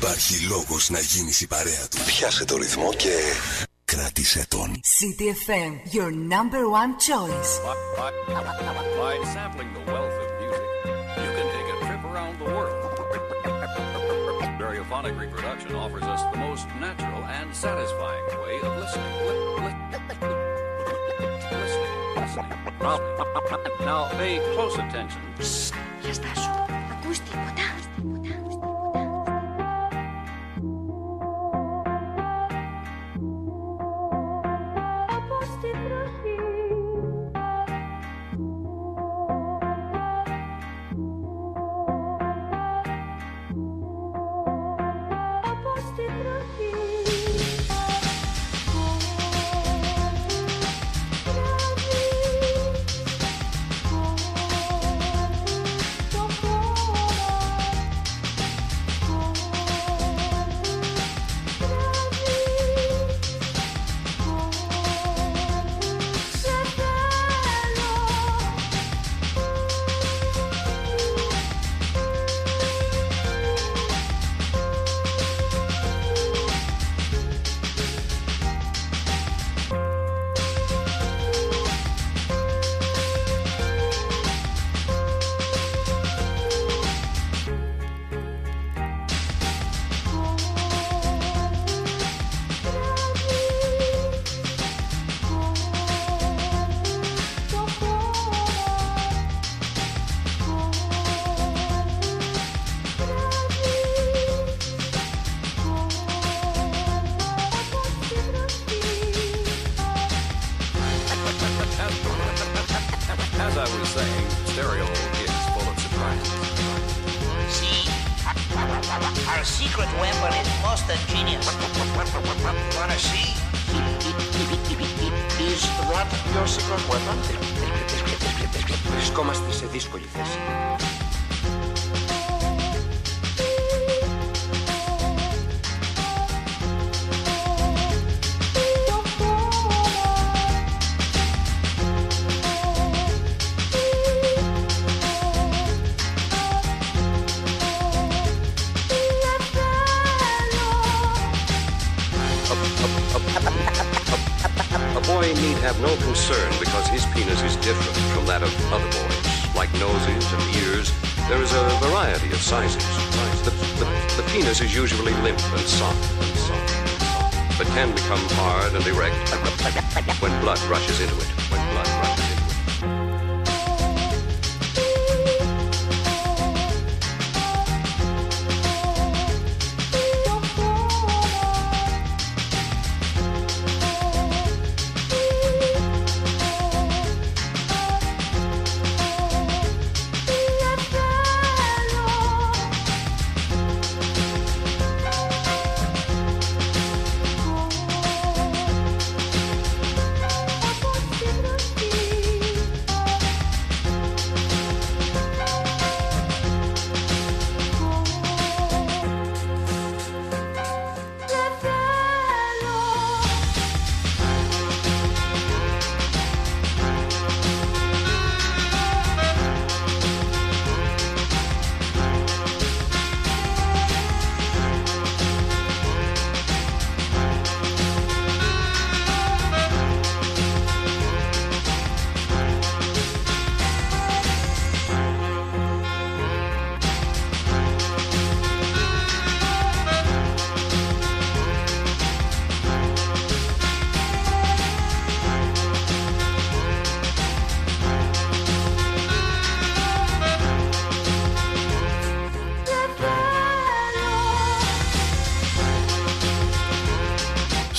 Υπάρχει λόγος να γίνεις η παρέα του. Πιάσε το ρυθμό και κράτησε τον. CTFM, your number one choice. By sampling the wealth of music, you can take a trip around the world. Stereophonic reproduction offers us the most natural and satisfying way of listening. Listening, listening, listening. Now, pay close attention. Για στάσου. Ακούς τίποτα.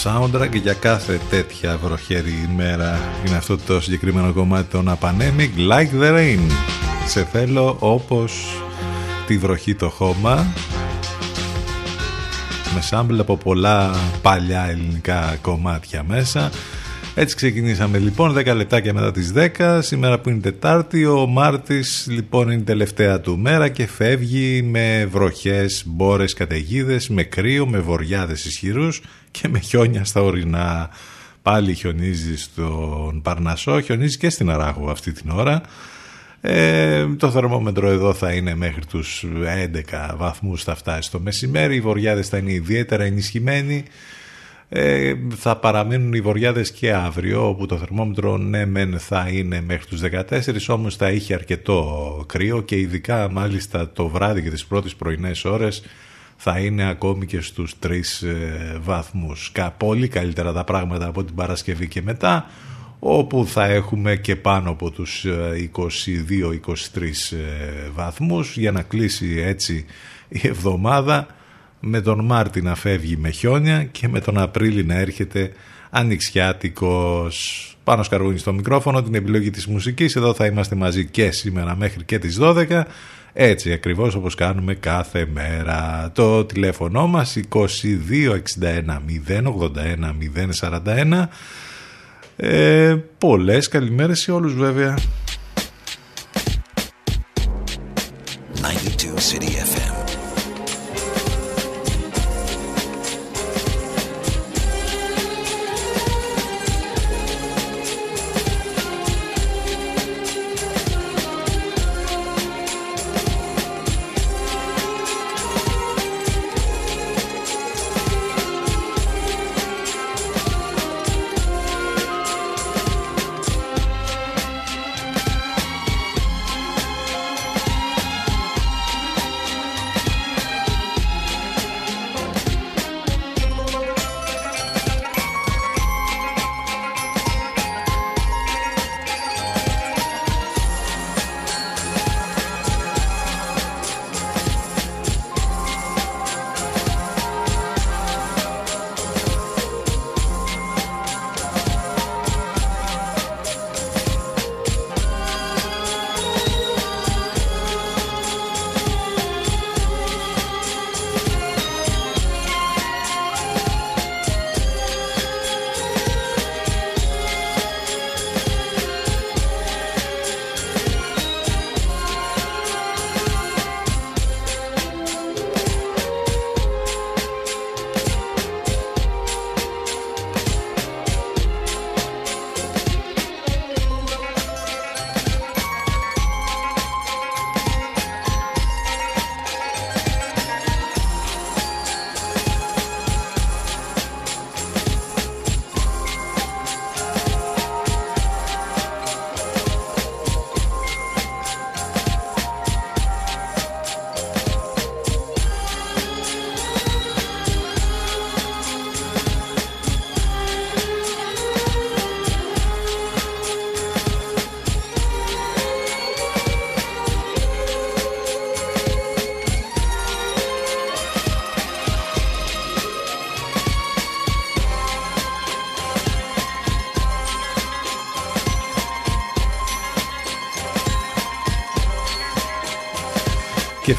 Soundtrack για κάθε τέτοια βροχερή ημέρα είναι αυτό το συγκεκριμένο κομμάτι των Apanemic Like the Rain. Σε θέλω όπως τη βροχή το χώμα. Με σάμπλ από πολλά παλιά ελληνικά κομμάτια μέσα έτσι ξεκινήσαμε λοιπόν 10 λεπτάκια μετά τις 10 σήμερα που είναι Τετάρτη ο Μάρτης λοιπόν είναι η τελευταία του μέρα και φεύγει με βροχές, μπόρες, καταιγίδες, με κρύο, με βοριάδες ισχυρούς και με χιόνια στα ορεινά πάλι χιονίζει στον Παρνασσό χιονίζει και στην Αράγου αυτή την ώρα Ε, το θερμόμετρο εδώ θα είναι μέχρι τους 11 βαθμούς θα φτάσει το μεσημέρι. Οι βοριάδες θα είναι ιδιαίτερα ενισχυμένοι. Ε, θα παραμένουν οι βοριάδες και αύριο όπου το θερμόμετρο ναι μεν θα είναι μέχρι τους 14 όμως θα είχε αρκετό κρύο και ειδικά μάλιστα το βράδυ και τις πρώτες πρωινές ώρες θα είναι ακόμη και στους 3 ε, βαθμούς. Πολύ καλύτερα τα πράγματα από την Παρασκευή και μετά όπου θα έχουμε και πάνω από τους 22-23 ε, ε, βαθμούς για να κλείσει έτσι η εβδομάδα με τον Μάρτι να φεύγει με χιόνια και με τον Απρίλη να έρχεται ανοιξιάτικος. Πάνω σκαργούνι στο μικρόφωνο την επιλογή της μουσικής. Εδώ θα είμαστε μαζί και σήμερα μέχρι και τις 12 έτσι ακριβώς όπως κάνουμε κάθε μέρα. Το τηλέφωνο μας 2261 081 041 ε, πολλές καλημέρες σε όλους βέβαια. 92 City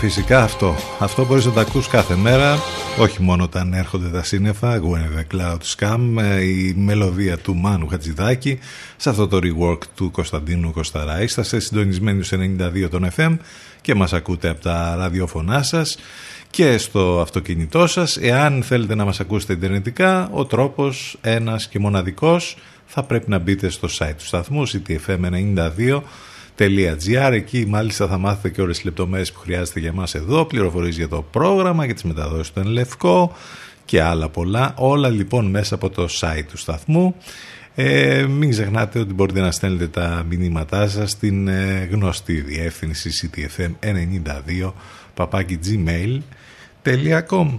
φυσικά αυτό. Αυτό μπορείς να τα ακούς κάθε μέρα, όχι μόνο όταν έρχονται τα σύννεφα, When the Clouds Come, ε, η μελωδία του Μάνου Χατζηδάκη, σε αυτό το rework του Κωνσταντίνου Κωνσταράη. Θα είστε συντονισμένοι στους 92 των FM και μας ακούτε από τα ραδιοφωνά σας και στο αυτοκίνητό σας. Εάν θέλετε να μας ακούσετε ιντερνετικά, ο τρόπος ένας και μοναδικός θα πρέπει να μπείτε στο site του σταθμού ctfm92 Εκεί μάλιστα θα μάθετε και όλες τις λεπτομέρειες που χρειάζεται για μας εδώ, πληροφορίες για το πρόγραμμα, για τις μεταδόσεις του Ενλευκό και άλλα πολλά. Όλα λοιπόν μέσα από το site του σταθμού. Ε, μην ξεχνάτε ότι μπορείτε να στέλνετε τα μηνύματά σας στην ε, γνωστή διεύθυνση ctfm92 papakigmail.com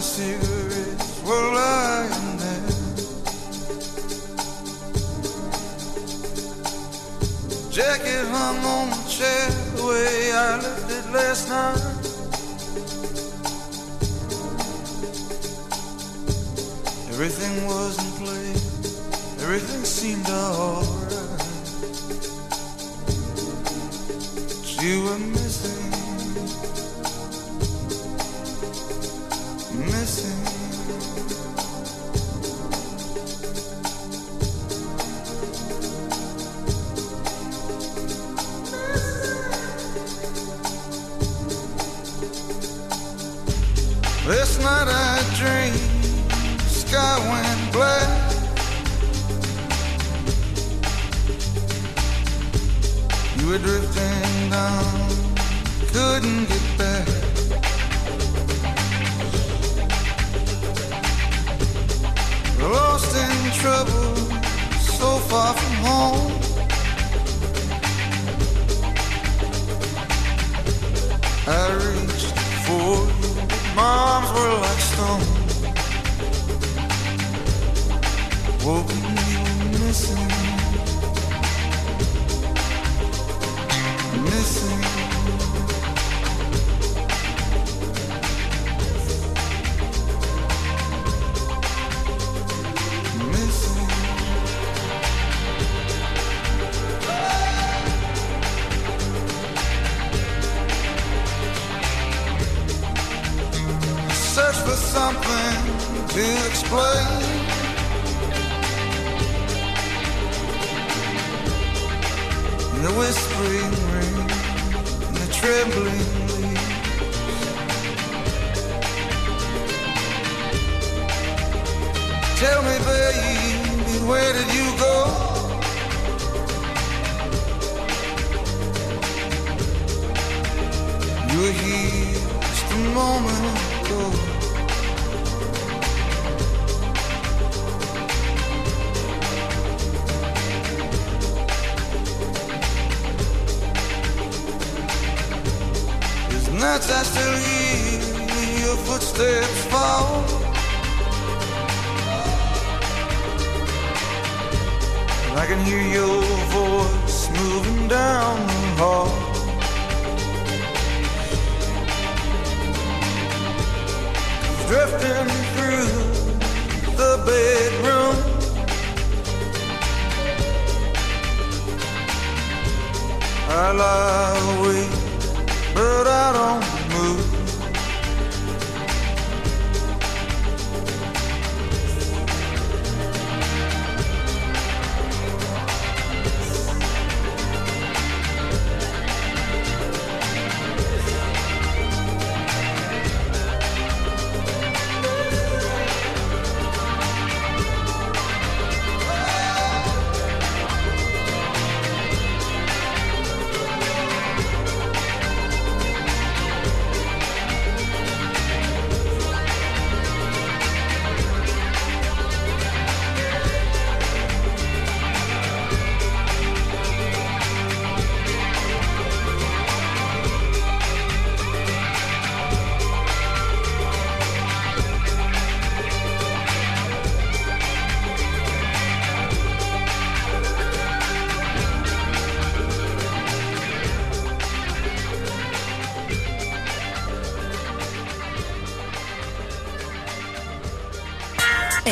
cigarettes were lying there. Jacket hung on the chair the way I left it last night. Everything was in place, everything seemed alright. You and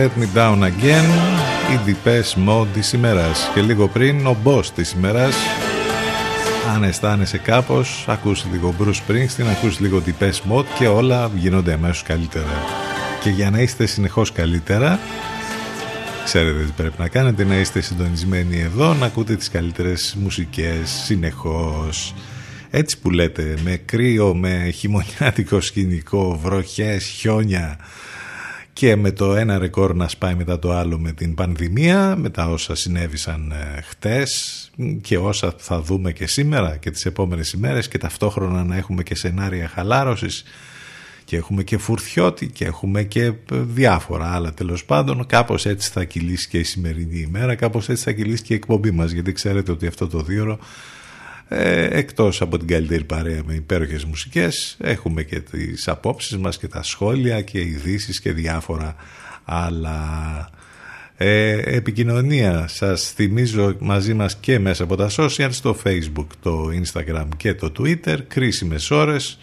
Let me down again. Η Depeche Mode της ημέρας. Και λίγο πριν ο boss της ημέρας. Αν αισθάνεσαι κάπως, ακούς λίγο Bruce Springsteen, ακούς λίγο Depeche Mode και όλα γίνονται αμέσως καλύτερα. Και για να είστε συνεχώς καλύτερα, ξέρετε τι πρέπει να κάνετε, να είστε συντονισμένοι εδώ, να ακούτε τις καλύτερες μουσικές συνεχώς. Έτσι που λέτε, με κρύο, με χειμωνιάτικο σκηνικό, βροχές, χιόνια και με το ένα ρεκόρ να σπάει μετά το άλλο με την πανδημία, με τα όσα συνέβησαν ε, χτες και όσα θα δούμε και σήμερα και τις επόμενες ημέρες και ταυτόχρονα να έχουμε και σενάρια χαλάρωσης και έχουμε και φουρτιώτη και έχουμε και ε, διάφορα άλλα τέλος πάντων. Κάπως έτσι θα κυλήσει και η σημερινή ημέρα, κάπως έτσι θα κυλήσει και η εκπομπή μας γιατί ξέρετε ότι αυτό το δύο ε, εκτός από την καλύτερη παρέα με υπέροχες μουσικές έχουμε και τις απόψεις μας και τα σχόλια και ειδήσεις και διάφορα άλλα. Ε, επικοινωνία σας θυμίζω μαζί μας και μέσα από τα social στο facebook, το instagram και το twitter κρίσιμες ώρες.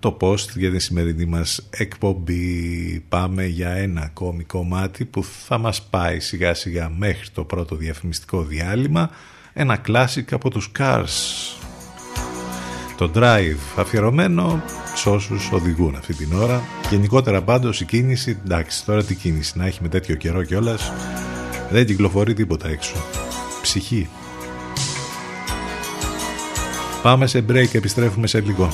Το post για την σημερινή μας εκπομπή. Πάμε για ένα ακόμη κομμάτι που θα μας πάει σιγά σιγά μέχρι το πρώτο διαφημιστικό διάλειμμα ένα κλάσικ από τους Cars το Drive αφιερωμένο σε όσους οδηγούν αυτή την ώρα γενικότερα πάντως η κίνηση εντάξει τώρα τι κίνηση να έχει με τέτοιο καιρό κιόλας. δεν κυκλοφορεί τίποτα έξω ψυχή Πάμε σε break, επιστρέφουμε σε λίγο.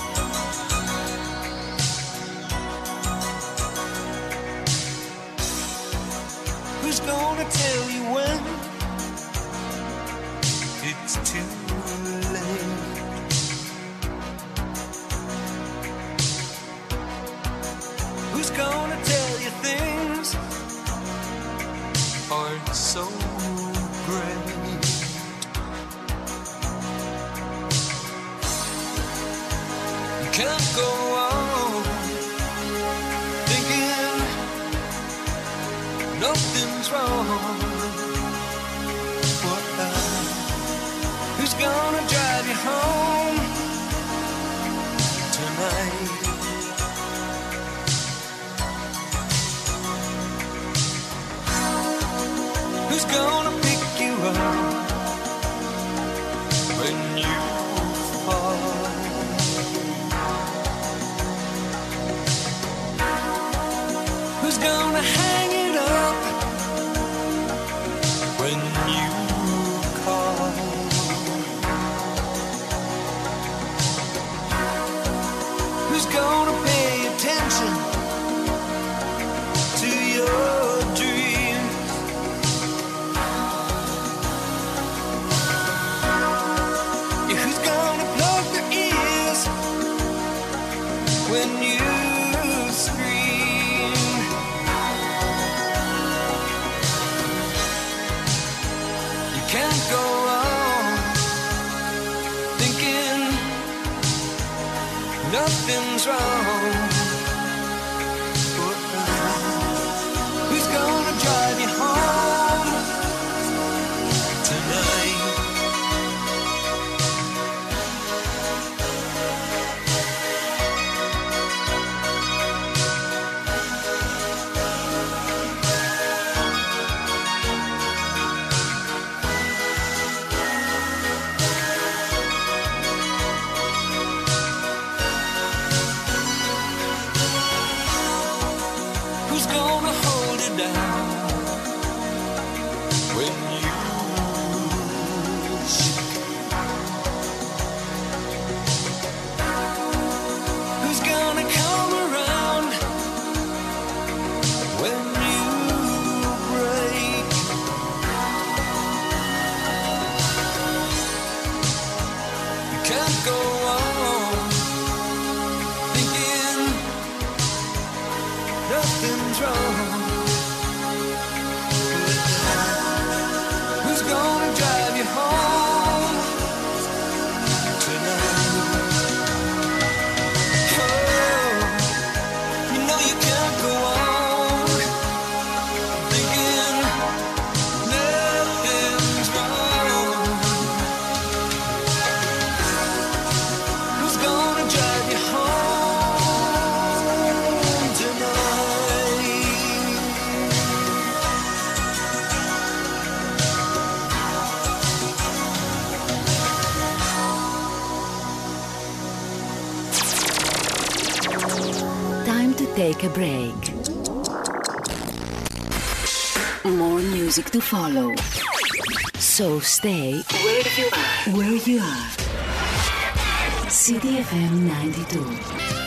To follow. So stay where you are. Where you are. CDFM 92.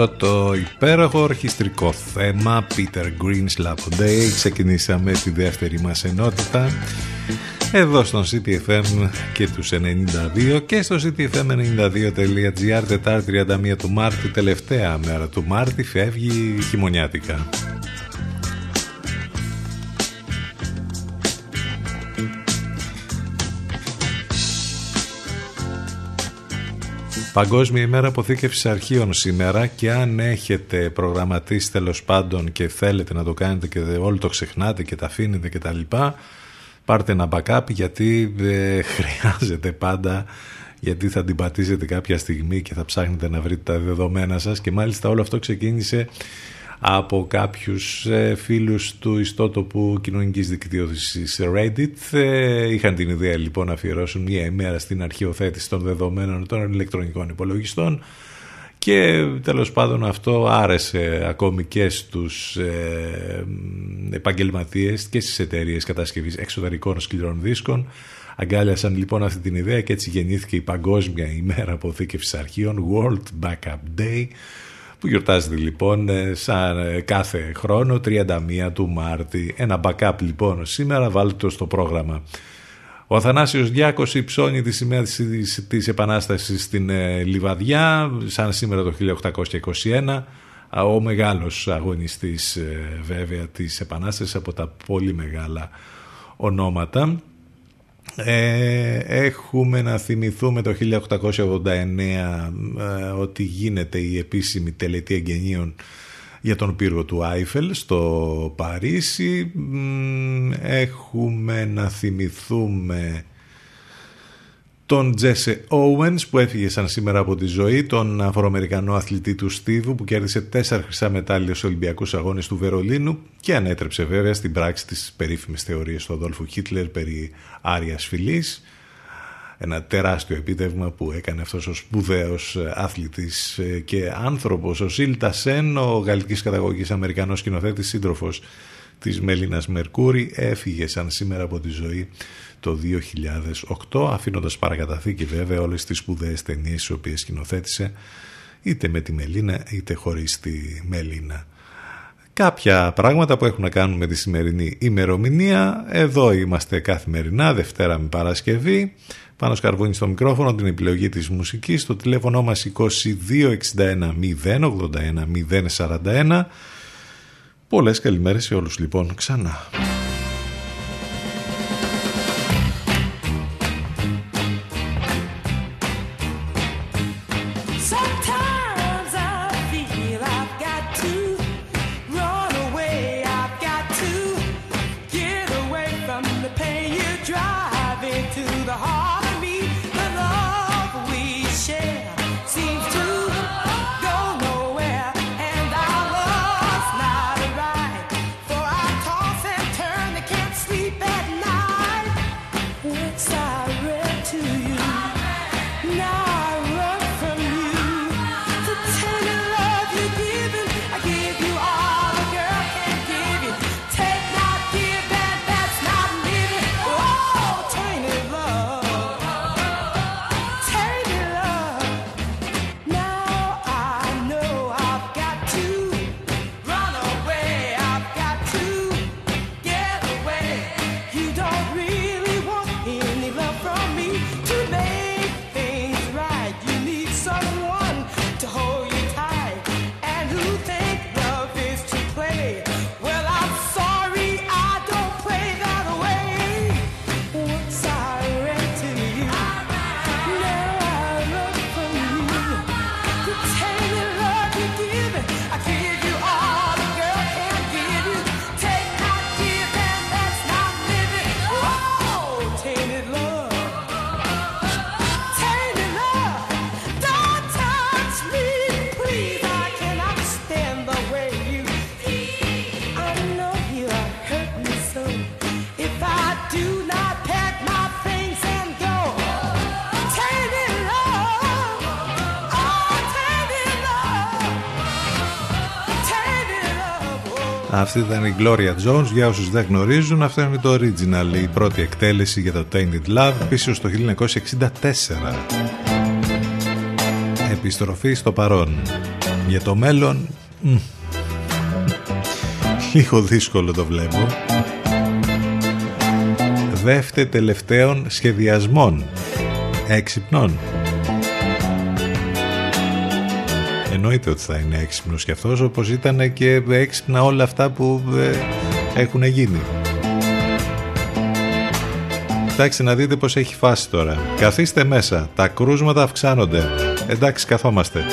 Αυτό το υπέροχο ορχιστρικό θέμα Peter Green's Love Day ξεκινήσαμε τη δεύτερη μας ενότητα εδώ στο CTFM και τους 92 και στο ctfm92.gr Τετάρτη 31 του Μάρτη τελευταία μέρα του Μάρτη φεύγει χειμωνιάτικα. Παγκόσμια ημέρα αποθήκευσης αρχείων σήμερα και αν έχετε προγραμματίσει τέλος πάντων και θέλετε να το κάνετε και όλοι το ξεχνάτε και τα αφήνετε και τα λοιπά πάρτε ένα backup γιατί δεν χρειάζεται πάντα γιατί θα την πατήσετε κάποια στιγμή και θα ψάχνετε να βρείτε τα δεδομένα σας. Και μάλιστα όλο αυτό ξεκίνησε από κάποιους ε, φίλους του ιστότοπου κοινωνικής δικτύωσης Reddit. Ε, είχαν την ιδέα λοιπόν να αφιερώσουν μια ημέρα στην αρχαιοθέτηση των δεδομένων των ηλεκτρονικών υπολογιστών και τέλος πάντων αυτό άρεσε ακόμη και στους ε, επαγγελματίες και στις εταιρείες κατασκευής εξωτερικών σκληρών δίσκων. Αγκάλιασαν λοιπόν αυτή την ιδέα και έτσι γεννήθηκε η Παγκόσμια ημέρα αποθήκευσης αρχείων World Backup Day που γιορτάζεται λοιπόν ε, σαν ε, κάθε χρόνο 31 του Μάρτη. Ένα backup λοιπόν σήμερα βάλτε το στο πρόγραμμα. Ο Αθανάσιος Διάκος υψώνει τη σημαία της, της Επανάστασης στην ε, Λιβαδιά σαν σήμερα το 1821 ο μεγάλος αγωνιστής βέβαια της Επανάστασης από τα πολύ μεγάλα ονόματα ε, έχουμε να θυμηθούμε το 1889 ε, ότι γίνεται η επίσημη τελετή εγγενείων για τον πύργο του Άιφελ στο Παρίσι. Έχουμε να θυμηθούμε τον Τζέσε Owens που έφυγε σαν σήμερα από τη ζωή, τον Αφροαμερικανό αθλητή του Στίβου που κέρδισε τέσσερα χρυσά μετάλλια στους Ολυμπιακούς Αγώνες του Βερολίνου και ανέτρεψε βέβαια στην πράξη της περίφημης θεωρίας του Αδόλφου Χίτλερ περί άριας φυλής. Ένα τεράστιο επίτευγμα που έκανε αυτός ο σπουδαίος αθλητής και άνθρωπος. Ο Σίλτα Σεν, ο γαλλικής καταγωγής Αμερικανός σκηνοθέτης σύντροφος της Μέλινας Μερκούρη έφυγε σαν σήμερα από τη ζωή το 2008 αφήνοντας παρακαταθήκη βέβαια όλες τις σπουδαίες ταινίες τις οποίες σκηνοθέτησε είτε με τη Μελίνα είτε χωρίς τη Μελίνα. Κάποια πράγματα που έχουν να κάνουν με τη σημερινή ημερομηνία. Εδώ είμαστε καθημερινά, Δευτέρα με Παρασκευή. Πάνω σκαρβούνι στο μικρόφωνο, την επιλογή της μουσικής. Το τηλέφωνο μας 2261 081 041. Πολλές καλημέρες σε όλους λοιπόν ξανά. Αυτή ήταν η Gloria Jones. Για όσους δεν γνωρίζουν, αυτό είναι το original, η πρώτη εκτέλεση για το Tainted Love πίσω στο 1964. Επιστροφή στο παρόν. Για το μέλλον μ, λίγο δύσκολο το βλέπω. Δεύτε τελευταίων σχεδιασμών έξυπνων. Εννοείται ότι θα είναι έξυπνος και αυτός όπως ήταν και έξυπνα όλα αυτά που ε, έχουν γίνει. Κοιτάξτε να δείτε πως έχει φάση τώρα. Καθίστε μέσα. Τα κρούσματα αυξάνονται. Εντάξει καθόμαστε.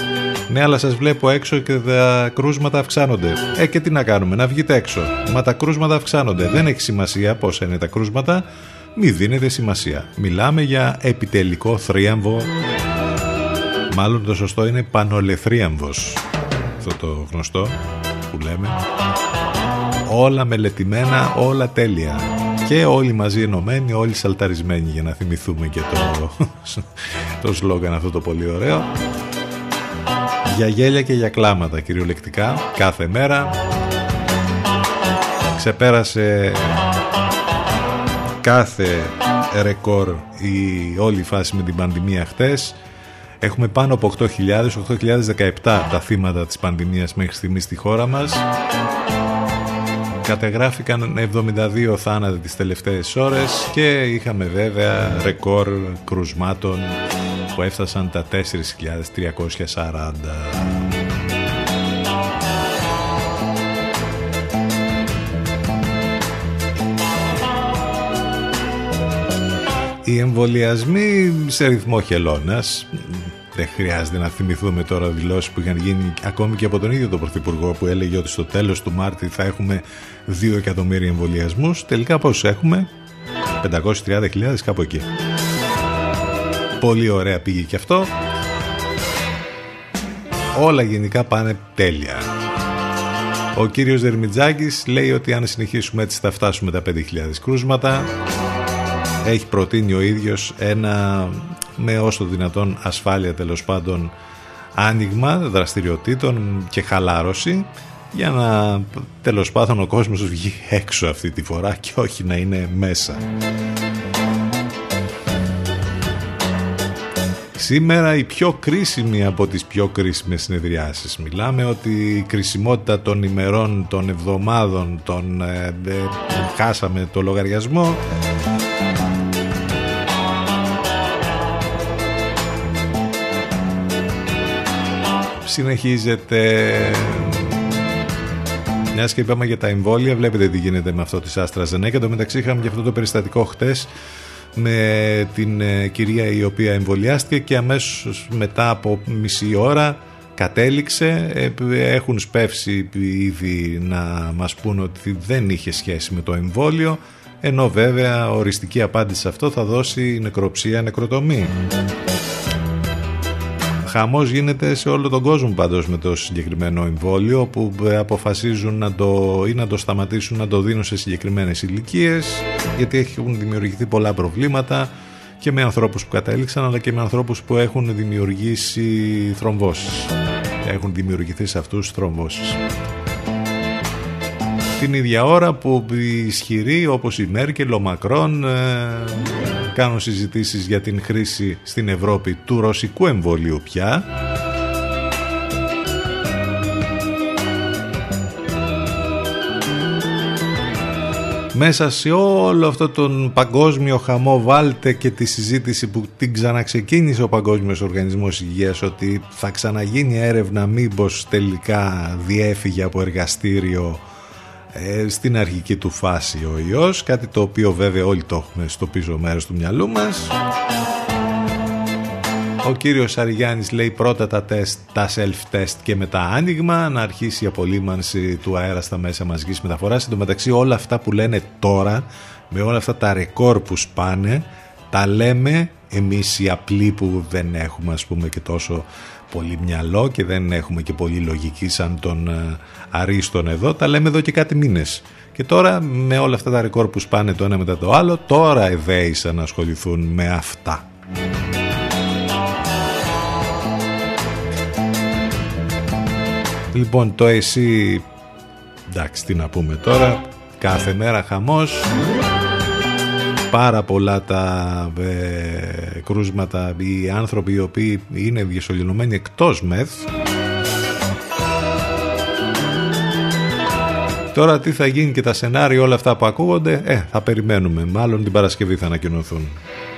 Ναι, αλλά σας βλέπω έξω και τα κρούσματα αυξάνονται. Ε, και τι να κάνουμε, να βγείτε έξω. Μα τα κρούσματα αυξάνονται. Δεν έχει σημασία πόσα είναι τα κρούσματα. Μη δίνετε σημασία. Μιλάμε για επιτελικό θρίαμβο. Μάλλον το σωστό είναι πανολεθρίαμβος. Αυτό το γνωστό που λέμε. Όλα μελετημένα, όλα τέλεια. Και όλοι μαζί ενωμένοι, όλοι σαλταρισμένοι για να θυμηθούμε και το, το σλόγκαν αυτό το πολύ ωραίο. Για γέλια και για κλάματα κυριολεκτικά κάθε μέρα. Ξεπέρασε κάθε ρεκόρ η όλη φάση με την πανδημία χτες. Έχουμε πάνω από 8.000, 8.017 τα θύματα της πανδημίας μέχρι στιγμής στη χώρα μας. Κατεγράφηκαν 72 θάνατοι τις τελευταίες ώρες και είχαμε βέβαια ρεκόρ κρουσμάτων που έφτασαν τα 4.340. Οι εμβολιασμοί σε ρυθμό χελώνας δεν χρειάζεται να θυμηθούμε τώρα δηλώσεις που είχαν γίνει ακόμη και από τον ίδιο τον Πρωθυπουργό που έλεγε ότι στο τέλος του Μάρτη θα έχουμε 2 εκατομμύρια εμβολιασμούς. Τελικά πόσους έχουμε; 530.000 κάπου εκεί. Πολύ ωραία πήγε και αυτό. Όλα γενικά πάνε τέλεια. Ο κύριος Δερμιτζάκης λέει ότι αν συνεχίσουμε έτσι θα φτάσουμε τα 5.000 κρούσματα. Έχει προτείνει ο ίδιος ένα με όσο δυνατόν ασφάλεια τέλος πάντων άνοιγμα δραστηριοτήτων και χαλάρωση για να τέλος πάντων ο κόσμος βγει έξω αυτή τη φορά και όχι να είναι μέσα. Σήμερα η πιο κρίσιμη από τις πιο κρίσιμες συνεδριάσεις. Μιλάμε ότι η κρισιμότητα των ημερών, των εβδομάδων, των ε, ε, χάσαμε το λογαριασμό συνεχίζεται. Μια και είπαμε για τα εμβόλια, βλέπετε τι γίνεται με αυτό της Άστρα Ζενέκα. Το μεταξύ είχαμε και αυτό το περιστατικό χτες με την ε, κυρία η οποία εμβολιάστηκε και αμέσως μετά από μισή ώρα κατέληξε ε, έχουν σπεύσει ήδη να μας πούν ότι δεν είχε σχέση με το εμβόλιο ενώ βέβαια οριστική απάντηση σε αυτό θα δώσει νεκροψία νεκροτομή Χαμός γίνεται σε όλο τον κόσμο πάντως με το συγκεκριμένο εμβόλιο που ε, αποφασίζουν να το, ή να το σταματήσουν να το δίνουν σε συγκεκριμένες ηλικίες, γιατί έχουν δημιουργηθεί πολλά προβλήματα και με ανθρώπους που κατέληξαν αλλά και με ανθρώπους που έχουν δημιουργήσει θρομβώσεις. Έχουν δημιουργηθεί σε αυτούς θρομβώσεις. Την ίδια ώρα που οι ισχυροί όπως η Μέρκελ, ο Μακρόν ε, κάνουν συζητήσεις για την χρήση στην Ευρώπη του ρωσικού εμβολίου πια. Μέσα σε όλο αυτό τον παγκόσμιο χαμό βάλτε και τη συζήτηση που την ξαναξεκίνησε ο Παγκόσμιος Οργανισμός Υγείας ότι θα ξαναγίνει έρευνα μήπως τελικά διέφυγε από εργαστήριο ε, στην αρχική του φάση ο ιός κάτι το οποίο βέβαια όλοι το έχουμε στο πίσω μέρος του μυαλού μας ο κύριος Σαριγιάννης λέει πρώτα τα τεστ, τα self-test και μετά άνοιγμα να αρχίσει η απολύμανση του αέρα στα μέσα μαζικής μεταφοράς. Εν τω μεταξύ όλα αυτά που λένε τώρα με όλα αυτά τα ρεκόρ που σπάνε τα λέμε εμείς οι απλοί που δεν έχουμε ας πούμε και τόσο πολύ μυαλό και δεν έχουμε και πολύ λογική σαν τον ε, Αρίστον εδώ, τα λέμε εδώ και κάτι μήνες. Και τώρα με όλα αυτά τα ρεκόρ που σπάνε το ένα μετά το άλλο, τώρα ευαίησαν να ασχοληθούν με αυτά. Λοιπόν, το εσύ, εντάξει τι να πούμε τώρα, κάθε μέρα χαμός, πάρα πολλά τα ε, κρούσματα. Οι άνθρωποι οι οποίοι είναι διασωληνωμένοι εκτός μεθ. Τώρα τι θα γίνει και τα σενάρια όλα αυτά που ακούγονται ε, θα περιμένουμε, μάλλον την Παρασκευή θα ανακοινωθούν.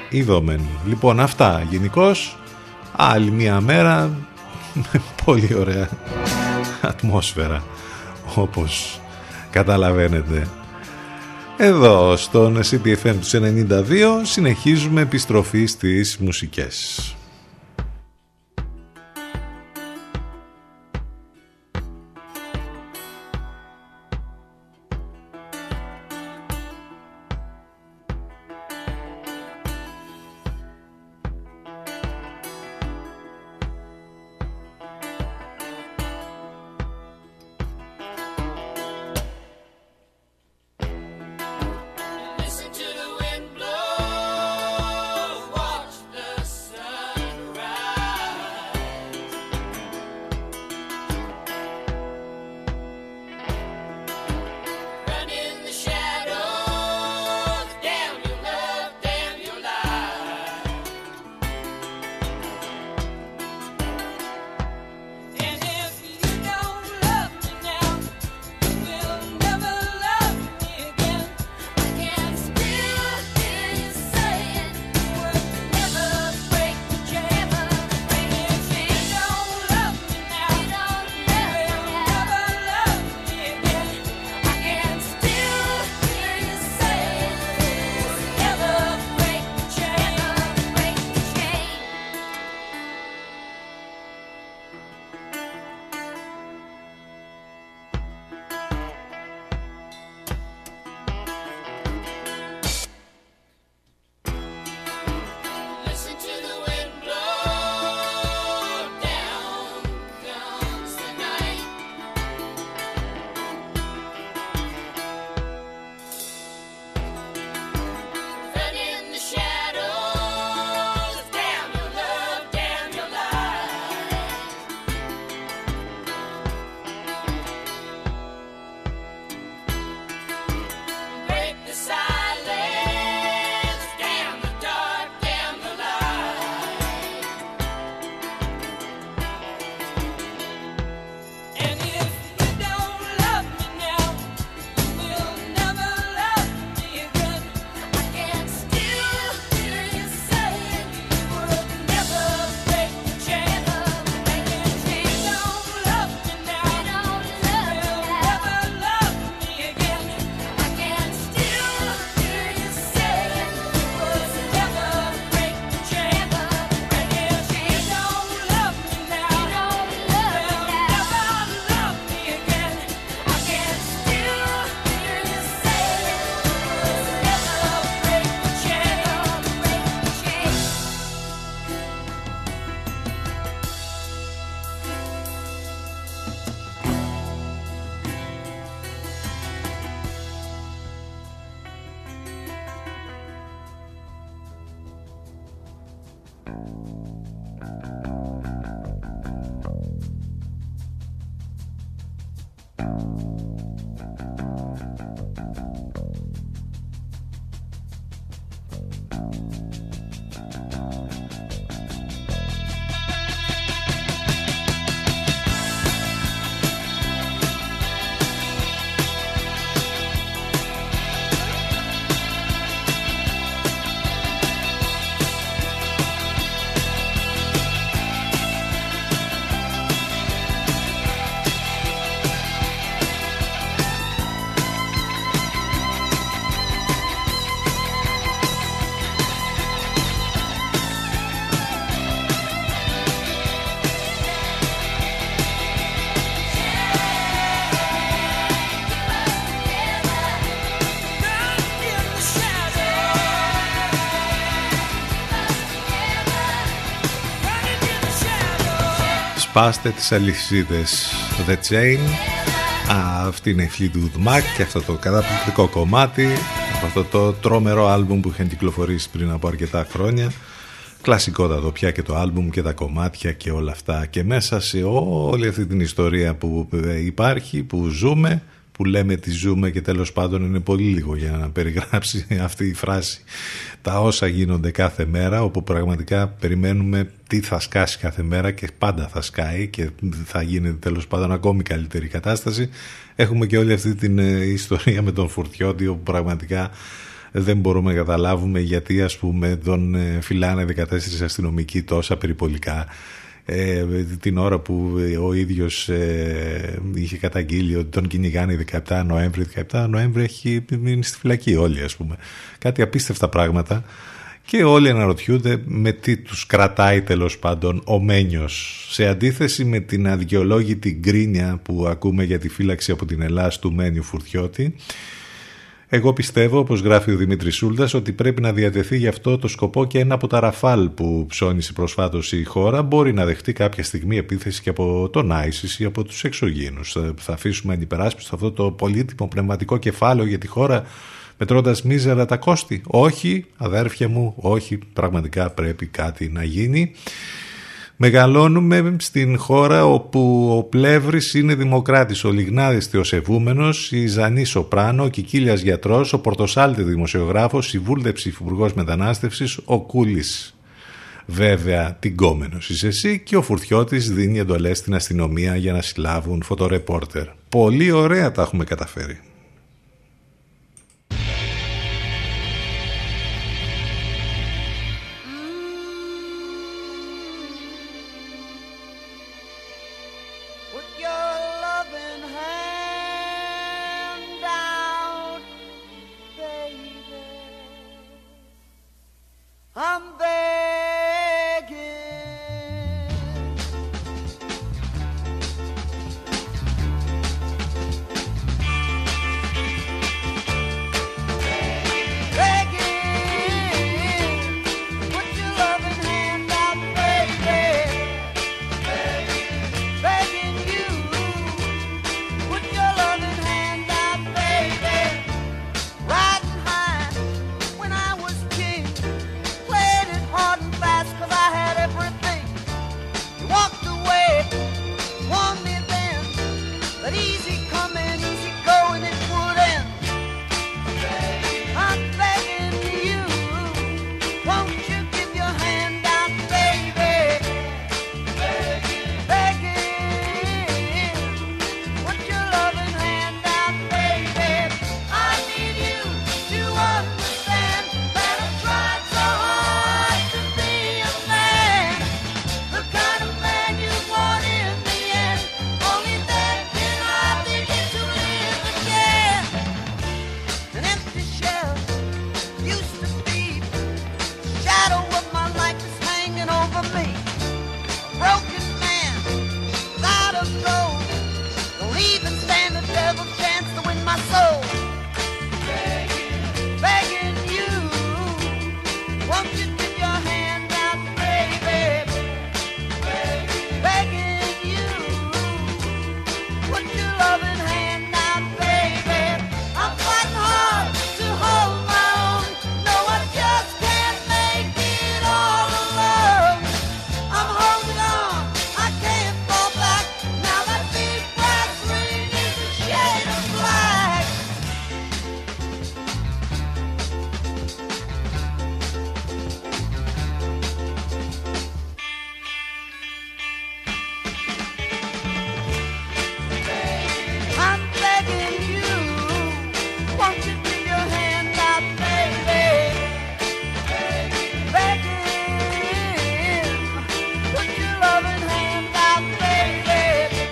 Είδομεν. Λοιπόν αυτά γενικώς. άλλη μια μέρα. Πολύ ωραία. Ατμόσφαιρα. Όπως καταλαβαίνετε. Εδώ στον CPFM του 92 συνεχίζουμε επιστροφή στις μουσικές. Σπάστε τις αλυσίδες The Chain. Α, αυτή είναι η Fleetwood Mac και αυτό το καταπληκτικό κομμάτι από αυτό το τρόμερο άλμπουμ που είχαν κυκλοφορήσει πριν από αρκετά χρόνια. Κλασικότατο πια και το άλμπουμ και τα κομμάτια και όλα αυτά και μέσα σε όλη αυτή την ιστορία που υπάρχει, που ζούμε που λέμε τι ζούμε και τέλος πάντων είναι πολύ λίγο για να περιγράψει αυτή η φράση. Τα όσα γίνονται κάθε μέρα όπου πραγματικά περιμένουμε τι θα σκάσει κάθε μέρα και πάντα θα σκάει και θα γίνει τέλος πάντων ακόμη καλύτερη κατάσταση. Έχουμε και όλη αυτή την ε, ιστορία με τον Φουρτιώτη όπου πραγματικά δεν μπορούμε να καταλάβουμε γιατί ας πούμε τον ε, φυλάνε 14 αστυνομικοί τόσα περιπολικά ε, την ώρα που ο ίδιος ε, είχε καταγγείλει ότι τον κυνηγάνε 17 Νοέμβρη. 17 Νοέμβρη έχει μείνει στη φυλακή όλοι ας πούμε. Κάτι απίστευτα πράγματα. Και όλοι αναρωτιούνται με τι τους κρατάει τέλος πάντων ο Μένιος. Σε αντίθεση με την αδικαιολόγητη γκρίνια που ακούμε για τη φύλαξη από την Ελλάδα του Μένιου Φουρτιώτη εγώ πιστεύω, όπως γράφει ο Δημήτρης Σούλτας, ότι πρέπει να διατεθεί γι' αυτό το σκοπό και ένα από τα ραφάλ που ψώνισε προσφάτως η χώρα μπορεί να δεχτεί κάποια στιγμή επίθεση και από τον Άισις ή από τους εξωγήινους. Θα αφήσουμε αντιπεράσπιστο αυτό το πολύτιμο πνευματικό κεφάλαιο για τη χώρα μετρώντας μίζερα τα κόστη. Όχι, αδέρφια μου, όχι, πραγματικά πρέπει κάτι να γίνει. Μεγαλώνουμε στην χώρα όπου ο Πλεύρης είναι δημοκράτης, ο Λιγνάδης θεοσεβούμενος, η Ζανή Σοπράνο, ο Κικίλιας γιατρός, ο Πορτοσάλτης δημοσιογράφος, η Βούλτεψη υφυπουργός μετανάστευσης, ο Κούλης. Βέβαια, την κόμενος είσαι εσύ και ο Φουρτιώτης δίνει εντολές στην αστυνομία για να συλλάβουν φωτορεπόρτερ. Πολύ ωραία τα έχουμε καταφέρει.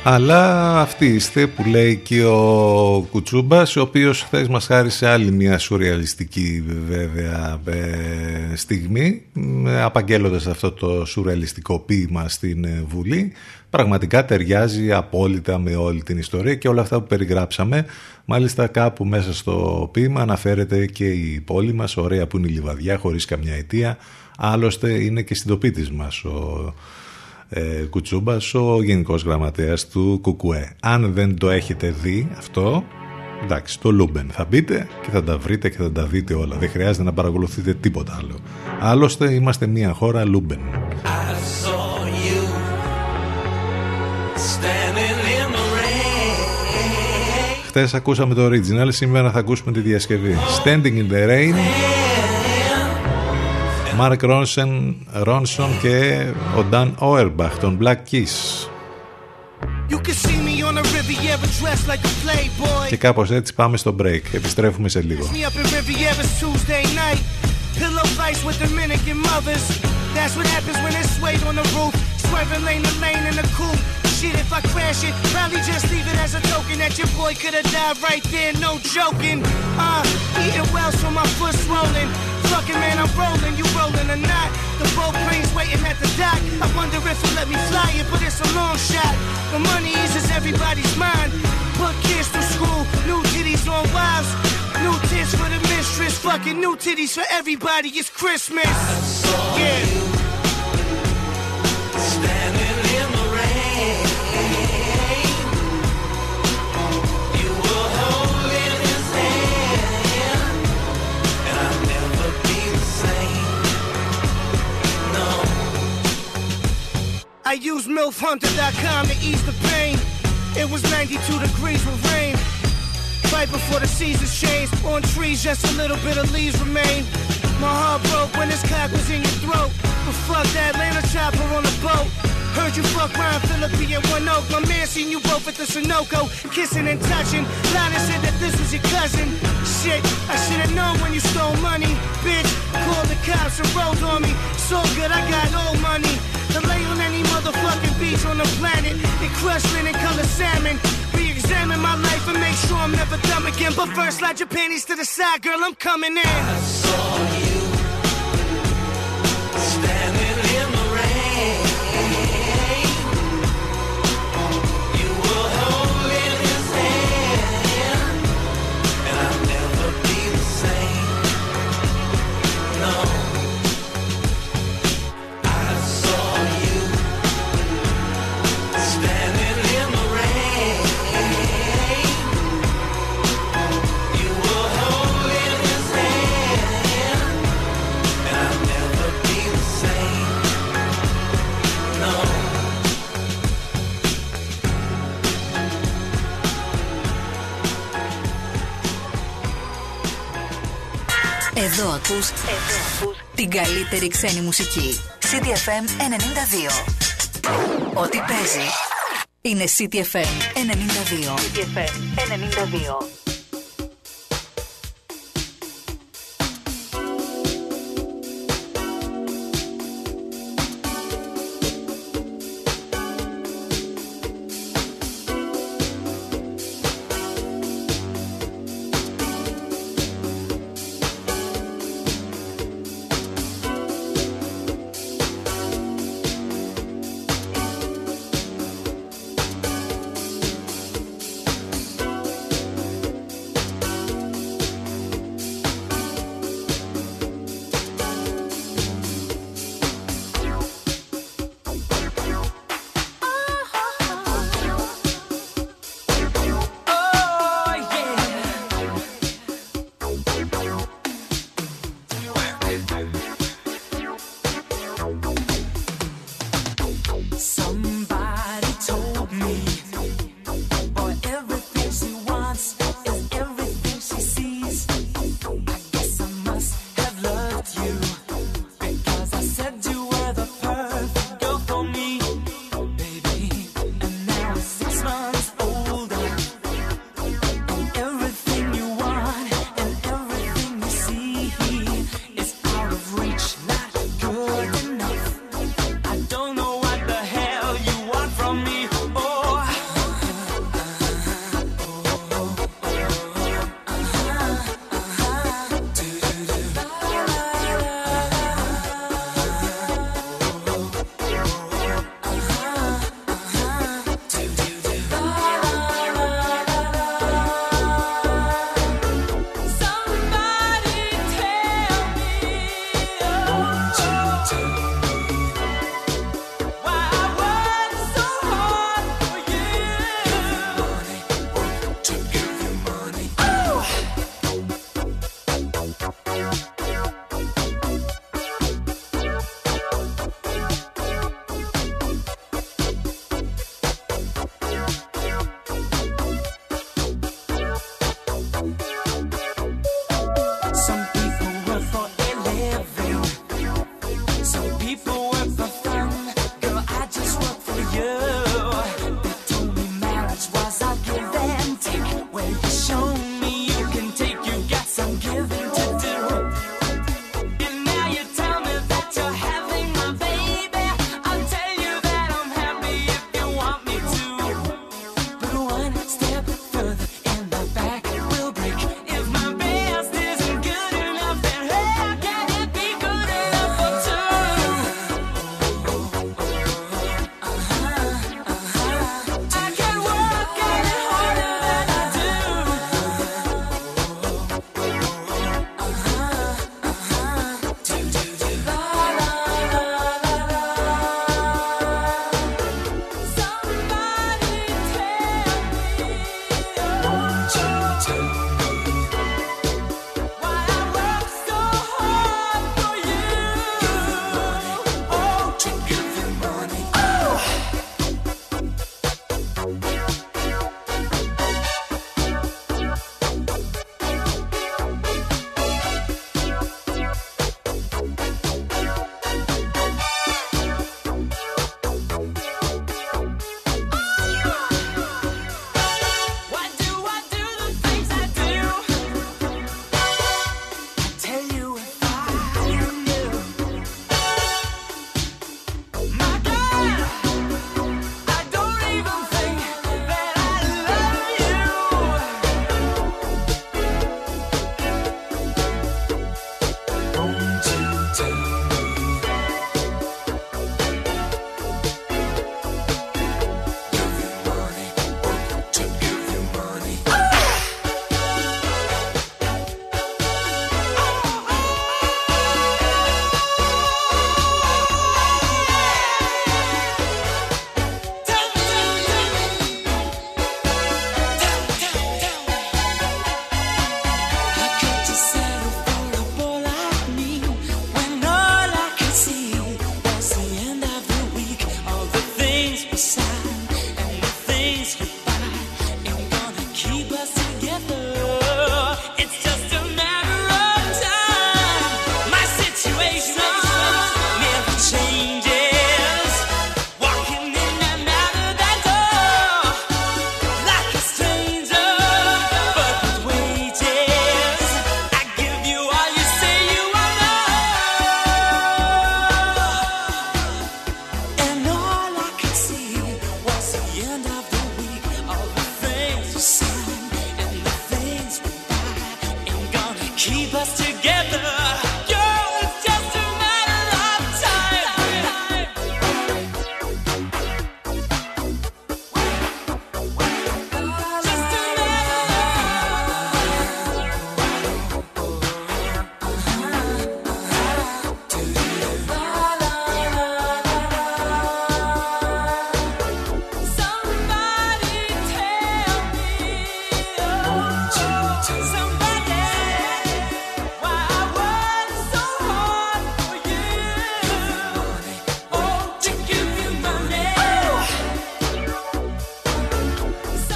Αλλά αυτοί είστε που λέει και ο Κουτσούμπας ο οποίος χθες μας χάρισε άλλη μια σουρεαλιστική βέβαια ε, στιγμή απαγγέλλοντας αυτό το σουρεαλιστικό ποίημα στην ε, Βουλή. Πραγματικά ταιριάζει απόλυτα με όλη την ιστορία και όλα αυτά που περιγράψαμε. Μάλιστα κάπου μέσα στο ποίημα αναφέρεται και η πόλη μας ωραία που είναι η Λιβαδιά χωρίς καμιά αιτία. Άλλωστε είναι και συντοπίτης μας ο ε, Κουτσούμπας, ο Γενικός Γραμματέας του Κουκουέ. Αν δεν το έχετε δει αυτό, εντάξει, το Luben θα μπείτε και θα τα βρείτε και θα τα δείτε όλα. Δεν χρειάζεται να παρακολουθείτε τίποτα άλλο. Άλλωστε είμαστε μια χώρα Λούμπεν. Χτες ακούσαμε το original, σήμερα θα ακούσουμε τη διασκευή. Standing in the Rain. Μάρκ Ρόνσον και ο Νταν Όερμπαχ, τον Black Kiss. Και κάπως έτσι πάμε στο break. Επιστρέφουμε σε λίγο. Pillow fights with Dominican mothers. That's what happens when it's swayed on the roof. Swerving lane to lane in the coupe. Shit, if I crash it, probably just leave it as a token that your boy could have died right there, no joking. Uh, eating well so my foot's swollen. Fucking man, I'm rolling, you rolling or not. The boat plane's waiting at the dock. I wonder if he'll let me fly it, but it's a long shot. The money eases everybody's mind. Put kids to school, new titties on wives. New tits for the mistress, fucking new titties for everybody. It's Christmas. Yeah. I use MILFHunter.com to ease the pain. It was 92 degrees with rain. Right before the seasons changed, on trees just a little bit of leaves remain. My heart broke when this cock was in your throat. But fuck that Atlanta chopper on the boat. Heard you fuck Ryan Philippi and One Oak. My man seen you both at the Sunoco, kissing and touching. Lana said that this was your cousin. Shit, I should've known when you stole money. Bitch, called the cops and rolled on me. So good, I got old money. To lay on any motherfucking beach on the planet. In crushed linen color salmon. Re-examine my life and make sure I'm never dumb again. But first, slide your panties to the side, girl, I'm coming in. Εδώ ακούς, εδώ ακούς την καλύτερη ξένη μουσική. CDFM 92. Ό,τι παίζει είναι CDFM 92. CDFM 92.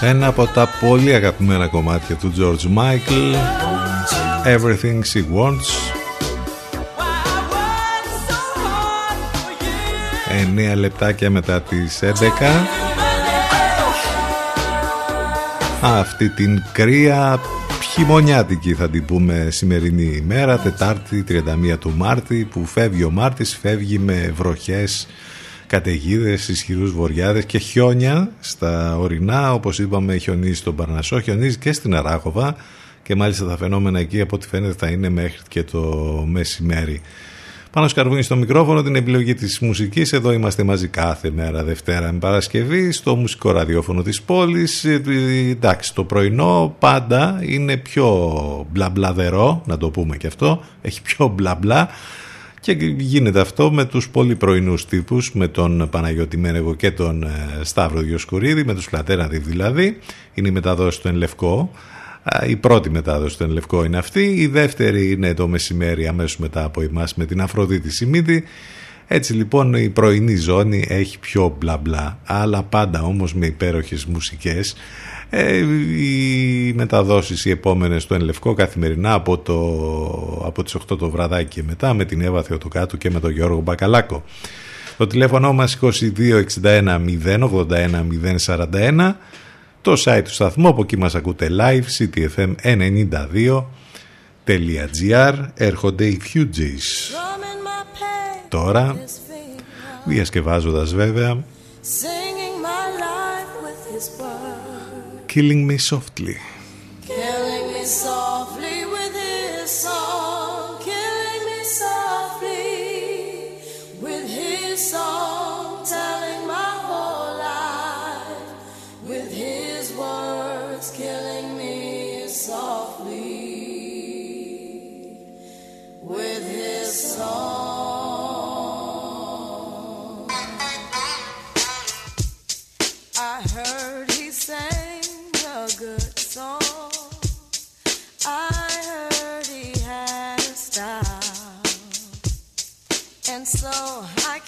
Ένα από τα πολύ αγαπημένα κομμάτια του George Michael Everything She Wants. 9 λεπτάκια μετά τις 11 Αυτή την κρύα χειμωνιάτικη θα την πούμε σημερινή ημέρα Τετάρτη 31 του Μάρτη που φεύγει ο Μάρτης φεύγει με βροχές καταιγίδες, ισχυρούς βοριάδες και χιόνια στα ορεινά. Όπως είπαμε, χιονίζει στον Παρνασό, χιονίζει και στην Αράχοβα και μάλιστα τα φαινόμενα εκεί από ό,τι φαίνεται θα είναι μέχρι και το μεσημέρι. Πάνω σκαρβούνι στο μικρόφωνο την επιλογή της μουσικής. Εδώ είμαστε μαζί κάθε μέρα Δευτέρα με Παρασκευή στο μουσικό ραδιόφωνο της πόλης. Ε, εντάξει, το πρωινό πάντα είναι πιο μπλα να το πούμε και αυτό. Έχει πιο μπλα μπλα. Και γίνεται αυτό με τους πολύ πρωινούς τύπους, με τον Παναγιώτη Μένεγο και τον ε, Σταύρο Διοσκουρίδη, με τους Πλατέραδη δηλαδή. Είναι η μεταδόση του Ενλευκό. Η πρώτη μετάδοση του Ενλευκό είναι αυτή. Η δεύτερη είναι το μεσημέρι αμέσως μετά από εμάς με την Αφροδίτη Σιμίδη. Έτσι λοιπόν η πρωινή ζώνη έχει πιο μπλα μπλα, αλλά πάντα όμως με υπέροχες μουσικές ε, οι μεταδόσεις οι επόμενες στο Ενλευκό καθημερινά από, το, από τις 8 το βραδάκι και μετά με την Εύα Θεοτοκάτου και με τον Γιώργο Μπακαλάκο. Το τηλέφωνο μας 2261 081 041 το site του σταθμού, από εκεί μας ακούτε live, ctfm92.gr έρχονται οι Fugees. Τώρα, διασκευάζοντας βέβαια, Killing Me Softly.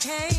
okay.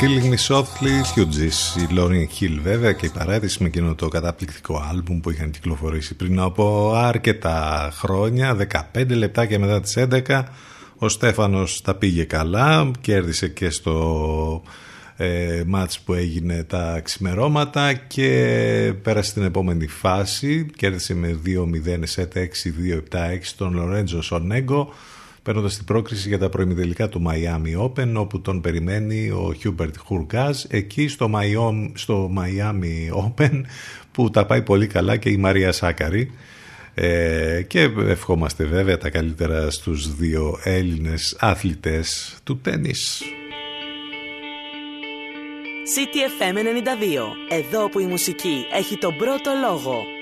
Killing Me Softly, Fugees, η Lauren Hill βέβαια και η παράδειση με εκείνο το καταπληκτικό άλμπουμ που είχαν κυκλοφορήσει πριν από αρκετά χρόνια, 15 λεπτάκια μετά τις 11. Ο Στέφανος τα πήγε καλά, κέρδισε και στο ε, μάτς που έγινε τα ξημερώματα και πέρασε στην επόμενη φάση, κέρδισε με 2-0 σε 6-2-7-6 τον Λορέντζο Σονέγκο παίρνοντας την πρόκριση για τα προημιδελικά του Miami Open, όπου τον περιμένει ο Hubert Hurkacz, εκεί στο, Miami, στο Miami Open, που τα πάει πολύ καλά και η Μαρία Σάκαρη. Ε, και ευχόμαστε βέβαια τα καλύτερα στους δύο Έλληνες αθλητές του τένις. CTFM 92. Εδώ που η μουσική έχει τον πρώτο λόγο.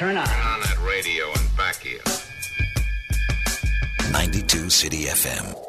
Turn on. Turn on that radio and back here. 92 City FM.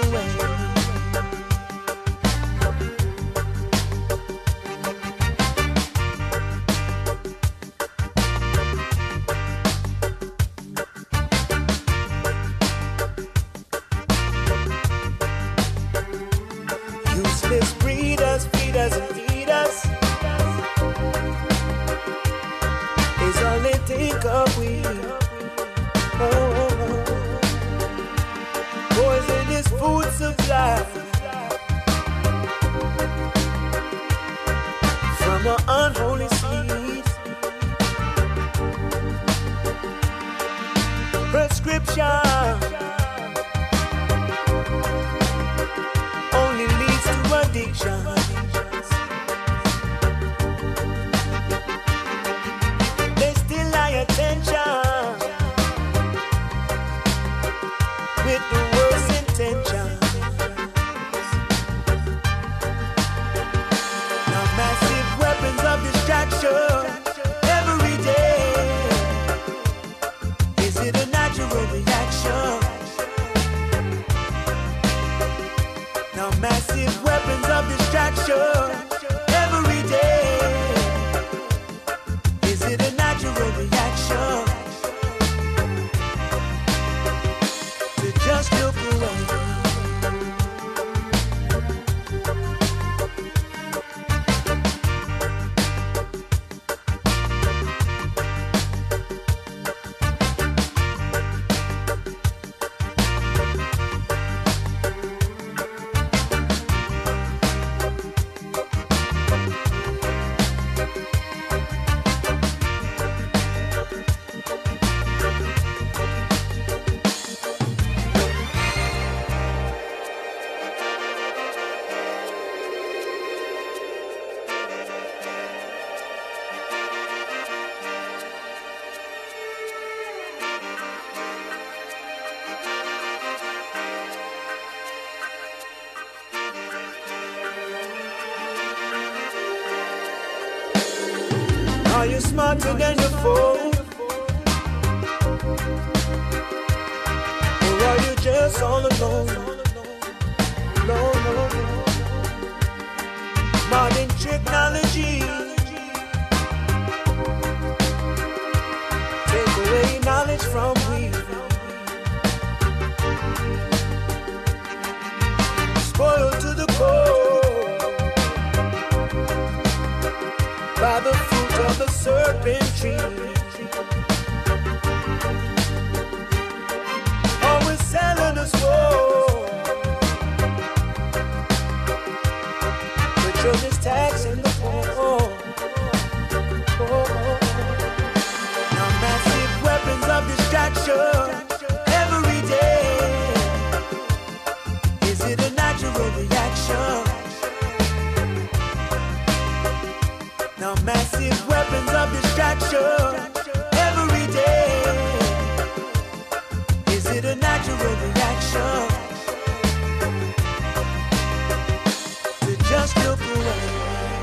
away.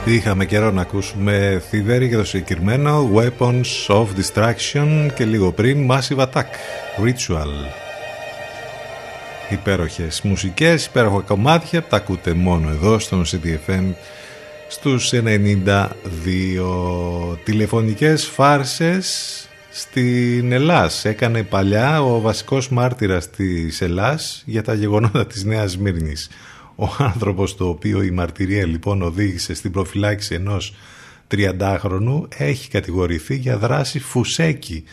Είχαμε καιρό να ακούσουμε θηβέρι για το συγκεκριμένο Weapons of Distraction και λίγο πριν Massive Attack Ritual υπέροχες μουσικές, υπέροχα κομμάτια τα ακούτε μόνο εδώ στον CDFM στους 92 τηλεφωνικές φάρσες στην Ελλάς. Έκανε παλιά ο βασικός μάρτυρας της Ελλάς για τα γεγονότα της Νέας Μύρνης. Ο άνθρωπος το οποίο η μαρτυρία λοιπόν οδήγησε στην προφυλάξη ενός 30χρονου έχει κατηγορηθεί για δράση φουσέκι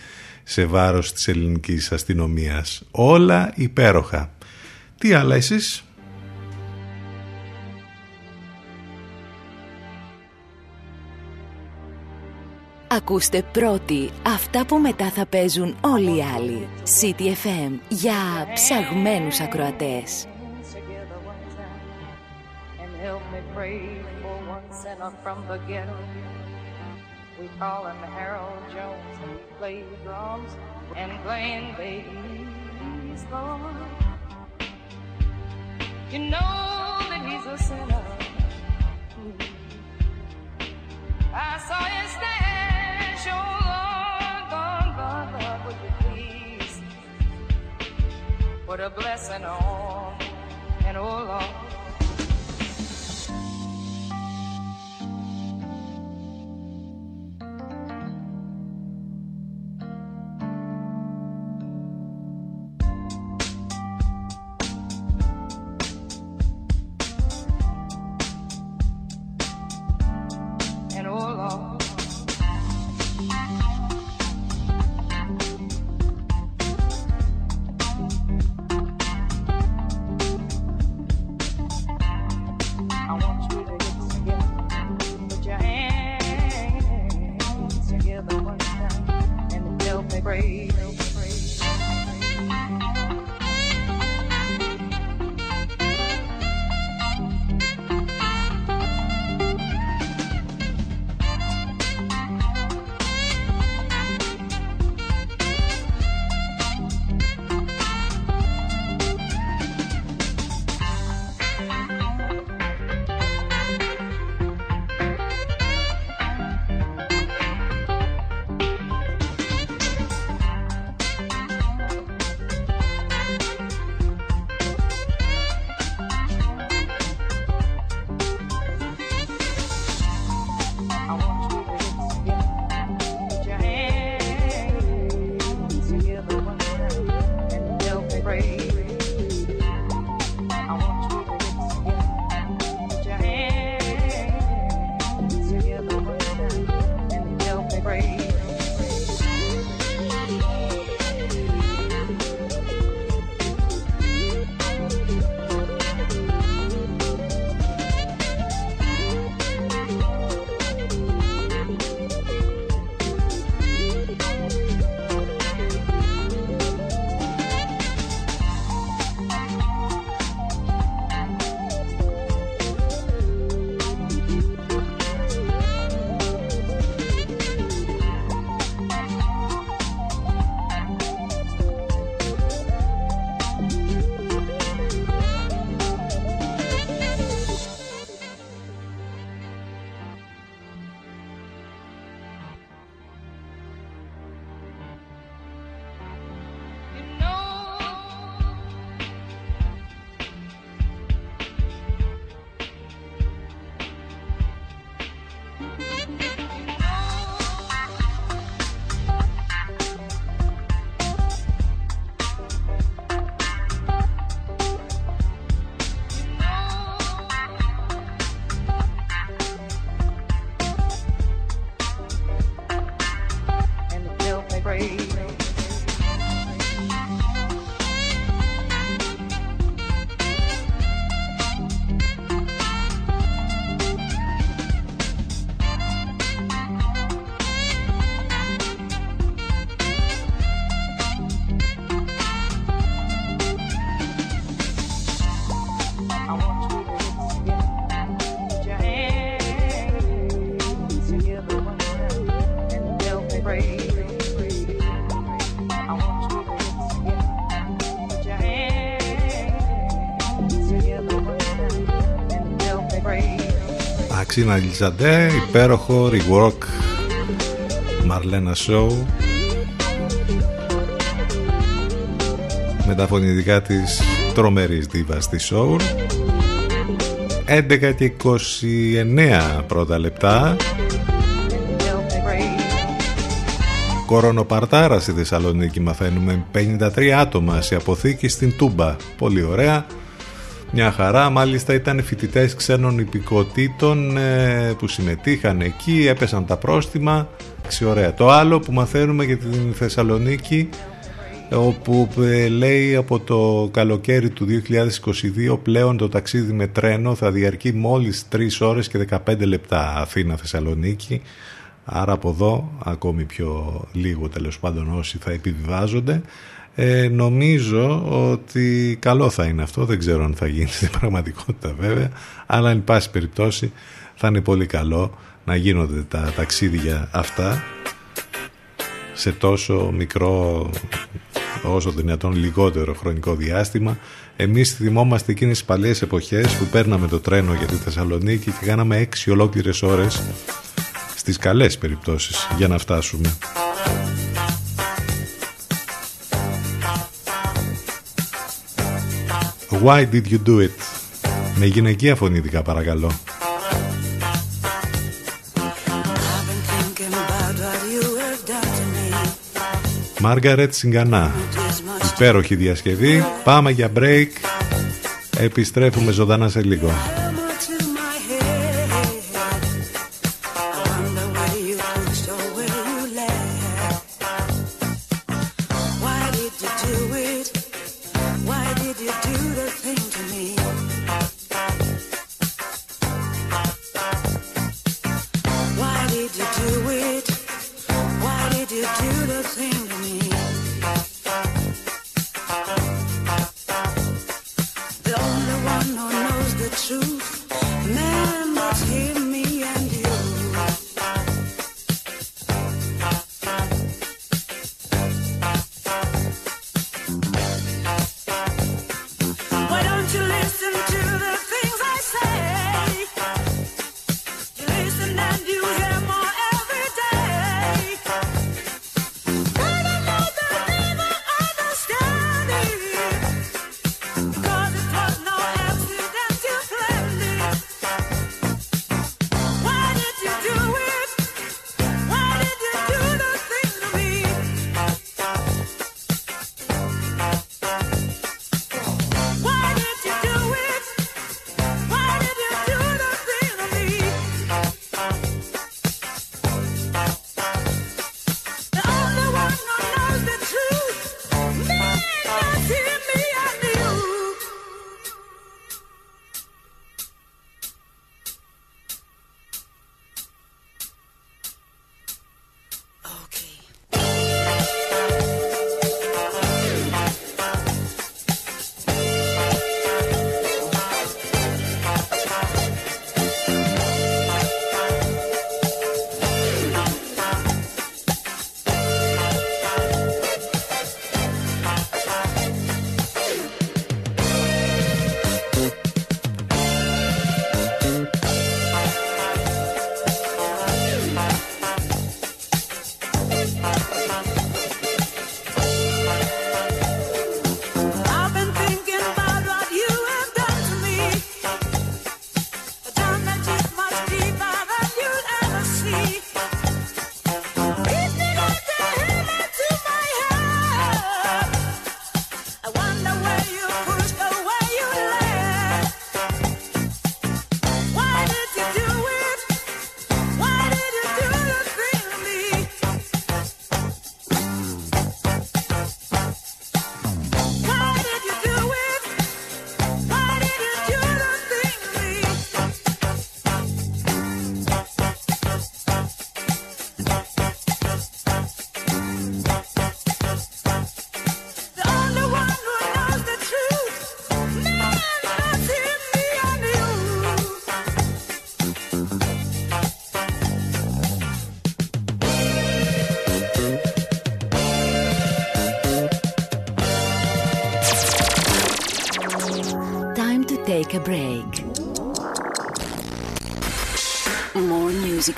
σε βάρος της ελληνικής αστυνομίας. Όλα υπέροχα. Τι άλλα εσείς; Ακούστε πρώτοι αυτά που μετά θα παίζουν όλοι οι άλλοι. CTFM για ψαγμένους ακροατές. We call him Harold Jones and he plays drums and playing bass, Lord. You know that he's a sinner. I saw you stand, oh Lord, gone, gone, Lord, would you please put a blessing on and oh Lord. Αξίνα Λιζαντέ, υπέροχο rework Μαρλένα Σόου με τα φωνητικά της τρομερής δίβας της Soul 11 και 29 πρώτα λεπτά. Κορονοπαρτάρα στη Θεσσαλονίκη μαθαίνουμε 53 άτομα σε αποθήκη στην Τούμπα. Πολύ ωραία. Μια χαρά, μάλιστα ήταν φοιτητές ξένων υπηκοτήτων ε, που συμμετείχαν εκεί, έπεσαν τα πρόστιμα. Ξιωρέα. Το άλλο που μαθαίνουμε για την Θεσσαλονίκη όπου ε, λέει από το καλοκαίρι του 2022 πλέον το ταξίδι με τρένο θα διαρκεί μόλις 3 ώρες και 15 λεπτά Αθήνα Θεσσαλονίκη άρα από εδώ ακόμη πιο λίγο τέλος πάντων όσοι θα επιβιβάζονται ε, νομίζω ότι καλό θα είναι αυτό δεν ξέρω αν θα γίνει στην πραγματικότητα βέβαια αλλά εν πάση περιπτώσει θα είναι πολύ καλό να γίνονται τα ταξίδια αυτά σε τόσο μικρό όσο δυνατόν λιγότερο χρονικό διάστημα. Εμείς θυμόμαστε εκείνες τις παλιές εποχές που παίρναμε το τρένο για τη Θεσσαλονίκη και κάναμε έξι ολόκληρες ώρες στις καλές περιπτώσεις για να φτάσουμε. Why did you do it? Με γυναικεία φωνήτικα παρακαλώ. Μάργαρετ Σιγκανά. Υπέροχη διασκευή. Πάμε για break. Επιστρέφουμε ζωντανά σε λίγο.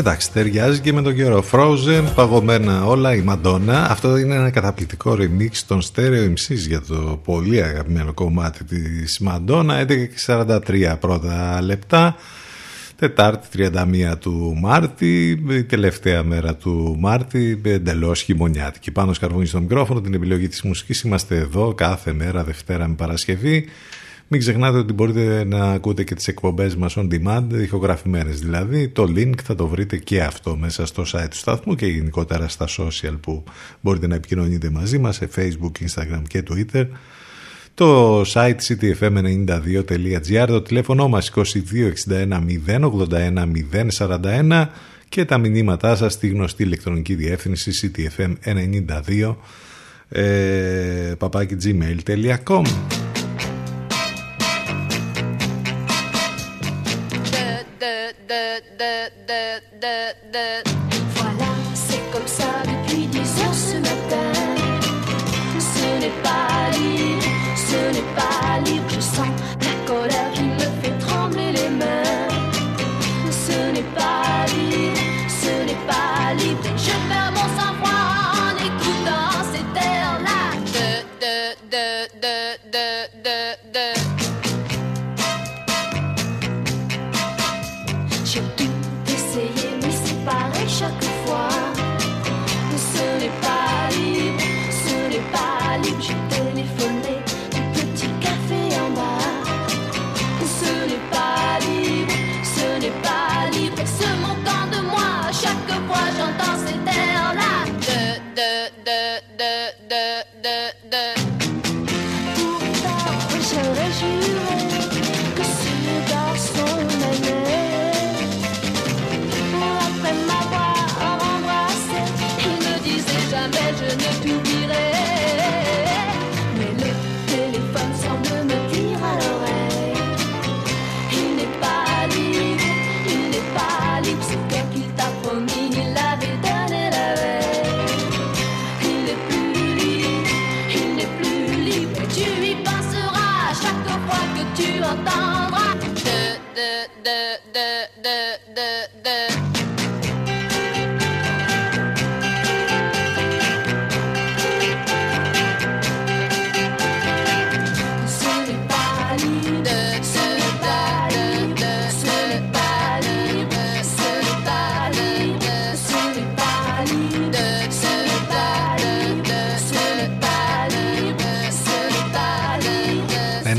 Εντάξει, ταιριάζει και με τον καιρό. Frozen, παγωμένα όλα, η Μαντόνα. Αυτό είναι ένα καταπληκτικό remix των Stereo MCs για το πολύ αγαπημένο κομμάτι της Μαντόνα. 11.43 πρώτα λεπτά. Τετάρτη 31 του Μάρτη, η τελευταία μέρα του Μάρτη, εντελώς χειμωνιάτικη. Πάνω σκαρβούνι στο μικρόφωνο, την επιλογή της μουσικής. Είμαστε εδώ κάθε μέρα, Δευτέρα με Παρασκευή. Μην ξεχνάτε ότι μπορείτε να ακούτε και τις εκπομπές μας on demand, ηχογραφημένες δηλαδή. Το link θα το βρείτε και αυτό μέσα στο site του σταθμού και γενικότερα στα social που μπορείτε να επικοινωνείτε μαζί μας σε facebook, instagram και twitter. Το site ctfm92.gr, το τηλέφωνο μας 2261 081 041 και τα μηνύματά σας στη γνωστή ηλεκτρονική διεύθυνση ctfm92 ε, gmail.com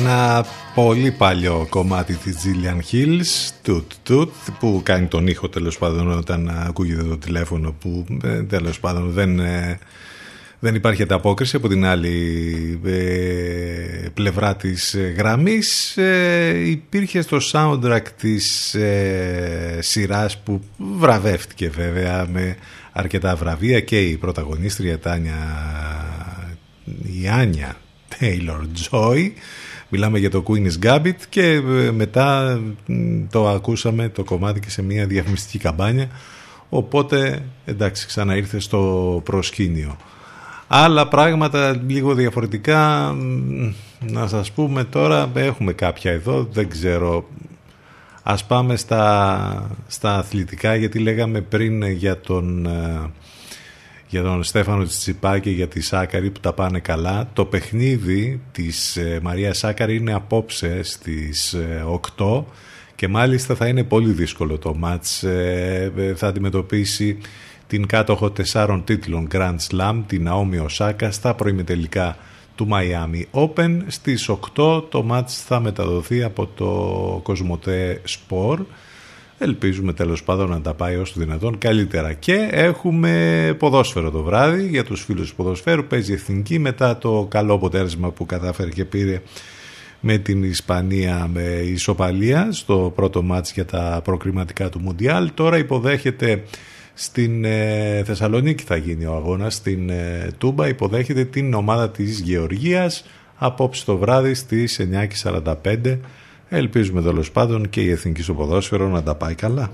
Ένα πολύ παλιό κομμάτι της Gillian Hills, Toot Toot, που κάνει τον ήχο τέλος πάντων όταν ακούγεται το τηλέφωνο που ε, τέλος πάντων δεν, ε, δεν υπάρχει ανταπόκριση από την άλλη ε, πλευρά της ε, γραμμής. Ε, υπήρχε στο soundtrack της ε, σειράς που βραβεύτηκε βέβαια με αρκετά βραβεία και η πρωταγωνίστρια Τάνια η Άνια Taylor Joy Μιλάμε για το Queen's Gambit και ε, μετά μ, το ακούσαμε το κομμάτι και σε μια διαφημιστική καμπάνια οπότε εντάξει ξαναήρθε στο προσκήνιο. Άλλα πράγματα λίγο διαφορετικά μ, να σας πούμε τώρα έχουμε κάποια εδώ δεν ξέρω ας πάμε στα, στα αθλητικά γιατί λέγαμε πριν για τον ε, για τον Στέφανο Τσιπάκη για τη Σάκαρη που τα πάνε καλά. Το παιχνίδι της ε, Μαρία Σάκαρη είναι απόψε στις ε, 8 και μάλιστα θα είναι πολύ δύσκολο το μάτς. Ε, ε, θα αντιμετωπίσει την κάτοχο τεσσάρων τίτλων Grand Slam, την Naomi Οσάκα, στα προημιτελικά του Miami Open. Στις 8 το μάτς θα μεταδοθεί από το Κοσμοτέ Sport. Ελπίζουμε τέλος πάντων να τα πάει όσο δυνατόν καλύτερα. Και έχουμε ποδόσφαιρο το βράδυ για τους φίλους του ποδοσφαίρου. Παίζει εθνική μετά το καλό αποτέλεσμα που κατάφερε και πήρε με την Ισπανία με ισοπαλία στο πρώτο μάτς για τα προκριματικά του Μουντιάλ. Τώρα υποδέχεται στην ε, Θεσσαλονίκη θα γίνει ο αγώνας, στην ε, Τούμπα υποδέχεται την ομάδα της Γεωργίας απόψε το βράδυ στις 9.45 Ελπίζουμε τέλο πάντων και η εθνική στο ποδόσφαιρο να τα πάει καλά.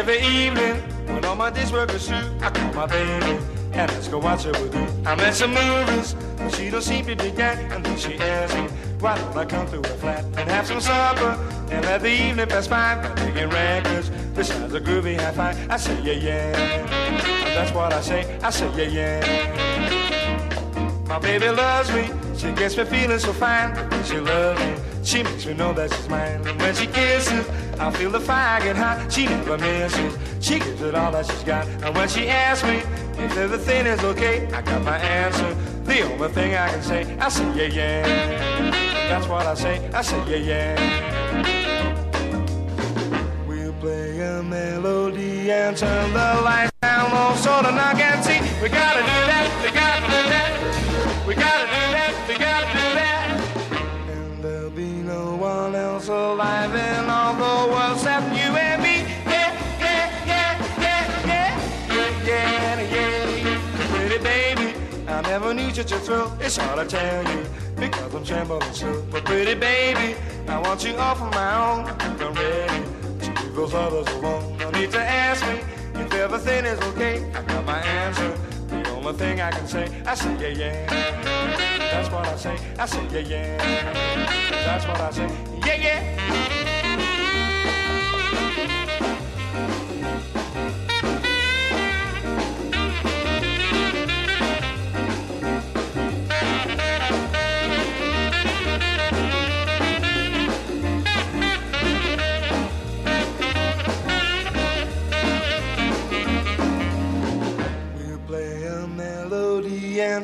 Every evening, when all my days work is through, I call my baby and ask her what's her with you. I'm at some movies, but she don't seem to be getting, and then she asks me, Why don't I come through a flat and have some supper and let the evening pass by by making records besides a groovy high five? I say yeah yeah, that's what I say. I say yeah yeah. My baby loves me, she gets me feeling so fine. She loves me, she makes me know that she's mine. And when she kisses, I feel the fire get hot. She never misses, she gives it all that she's got. And when she asks me if everything is okay, I got my answer. The only thing I can say, I say yeah yeah. That's what I say, I say yeah yeah. We'll play a melody and turn the lights down low so the knock and see. We gotta do that, we gotta do that. We gotta do that, we gotta do that. And there'll be no one else alive in all the world except you and me. Yeah, yeah, yeah, yeah, yeah, yeah, yeah, yeah. Pretty baby, I never knew such a thrill. It's hard to tell you because I'm trembling so. But pretty baby, I want you all for my own. I'm ready to leave those others alone. No need to ask me if everything is okay. I got my answer. Only thing I can say, I say yeah yeah. That's what I say. I say yeah yeah. That's what I say. Yeah yeah.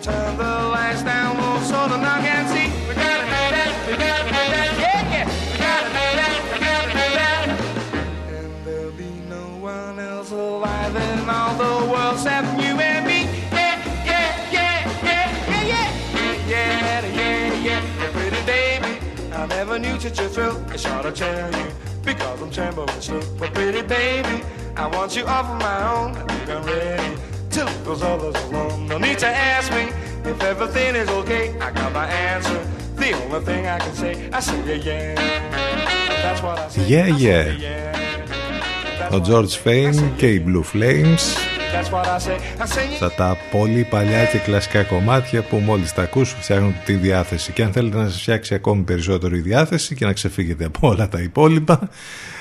Turn the lights down low so the knock and see. We gotta do that, we gotta do that, yeah, yeah. We gotta do that, we gotta do that. And there'll be no one else alive in all the world except you and me. Yeah, yeah, yeah, yeah, yeah, yeah, yeah, yeah, yeah, yeah. Pretty baby, I never knew such a thrill. It's hard to tell you because I'm trembling slow. But pretty baby, I want you all for my own. I think I'm ready Yeah yeah. Ο George Φέιν και οι Blue Flames. Αυτά τα πολύ παλιά και κλασικά κομμάτια που μόλις τα ακούσω φτιάχνουν τη διάθεση. Και αν θέλετε να σας φτιάξει ακόμη περισσότερο η διάθεση και να ξεφύγετε από όλα τα υπόλοιπα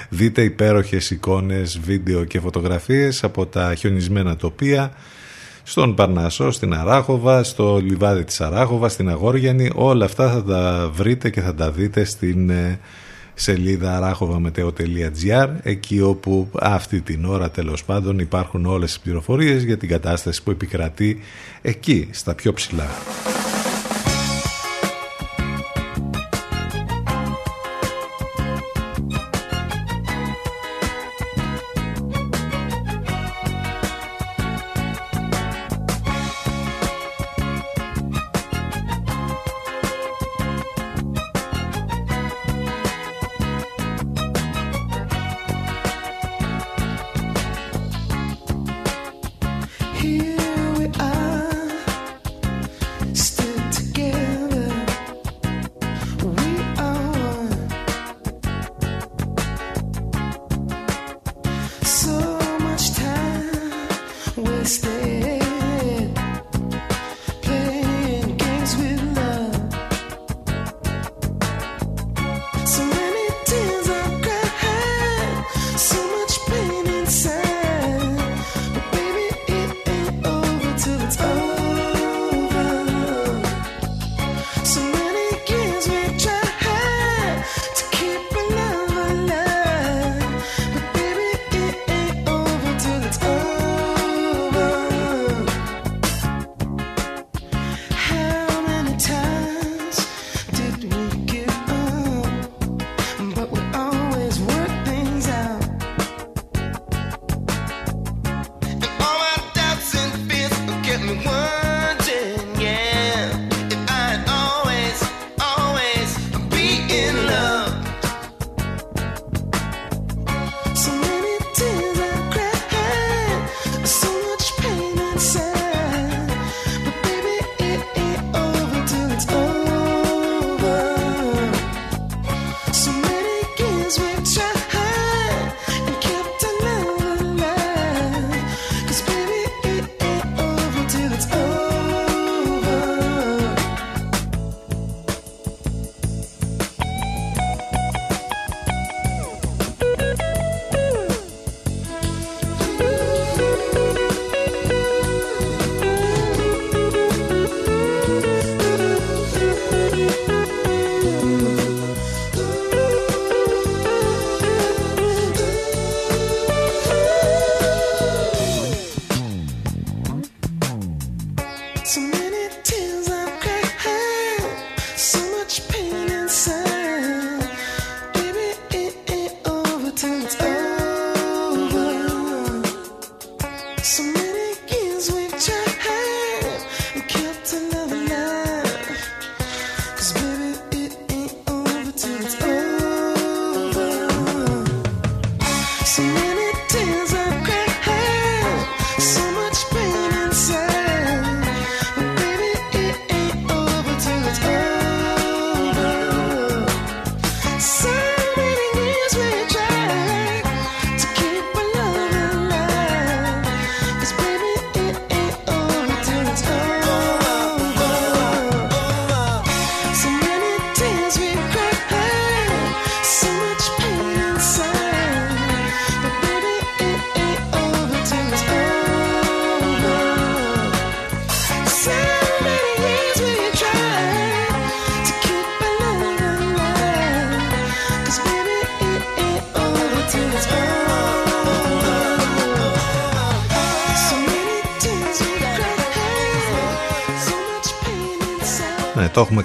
δείτε υπέροχες εικόνες, βίντεο και φωτογραφίες από τα χιονισμένα τοπία στον Παρνασό, στην Αράχοβα, στο λιβάδι της Αράχοβα, στην Αγόργιανη όλα αυτά θα τα βρείτε και θα τα δείτε στην ε, σελίδα arachova.meteo.gr εκεί όπου αυτή την ώρα τέλος πάντων υπάρχουν όλες οι πληροφορίες για την κατάσταση που επικρατεί εκεί στα πιο ψηλά.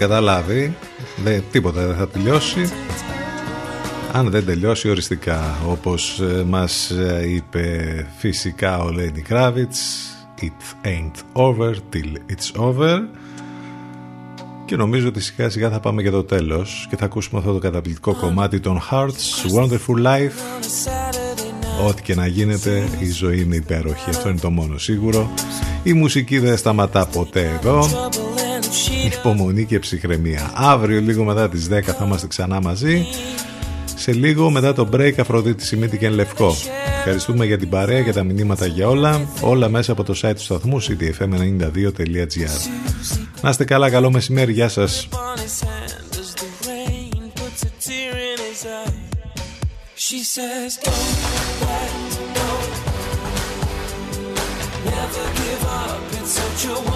Καταλάβει. Δεν, τίποτα δεν θα τελειώσει. Αν δεν τελειώσει οριστικά, όπως ε, μας ε, είπε φυσικά ο Lenny Kravitz, It ain't over till it's over. Και νομίζω ότι σιγά σιγά θα πάμε για το τέλος και θα ακούσουμε αυτό το καταπληκτικό κομμάτι των Hearts, Wonderful Life. Ό,τι και να γίνεται, η ζωή είναι υπέροχη. Αυτό είναι το μόνο σίγουρο. Η μουσική δεν σταματά ποτέ εδώ. Υπομονή και ψυχραιμία. Αύριο λίγο μετά τις 10 θα είμαστε ξανά μαζί. Σε λίγο μετά το break Αφροδίτη Σιμίτη και Λευκό. Ευχαριστούμε για την παρέα, για τα μηνύματα για όλα. Όλα μέσα από το site του σταθμού cdfm92.gr Να είστε καλά, καλό μεσημέρι, γεια σας. She says, Don't let go. Never give up. It's such a wonderful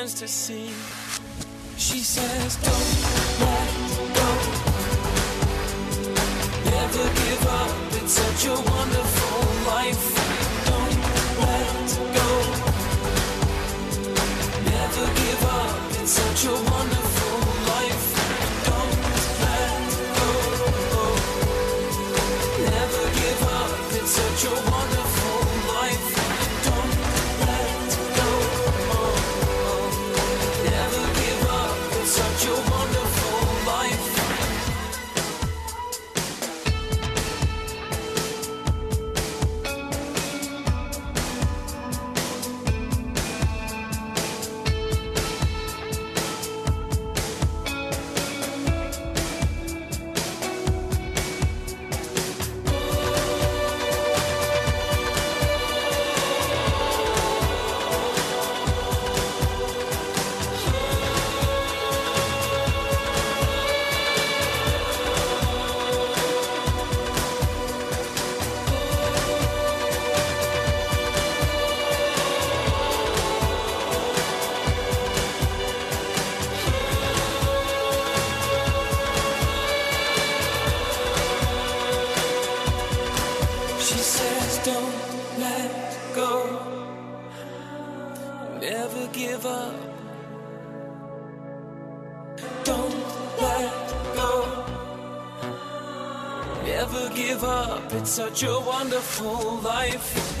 begins to see. She says, Don't let go. Never give up. It's such a wonderful such a wonderful life.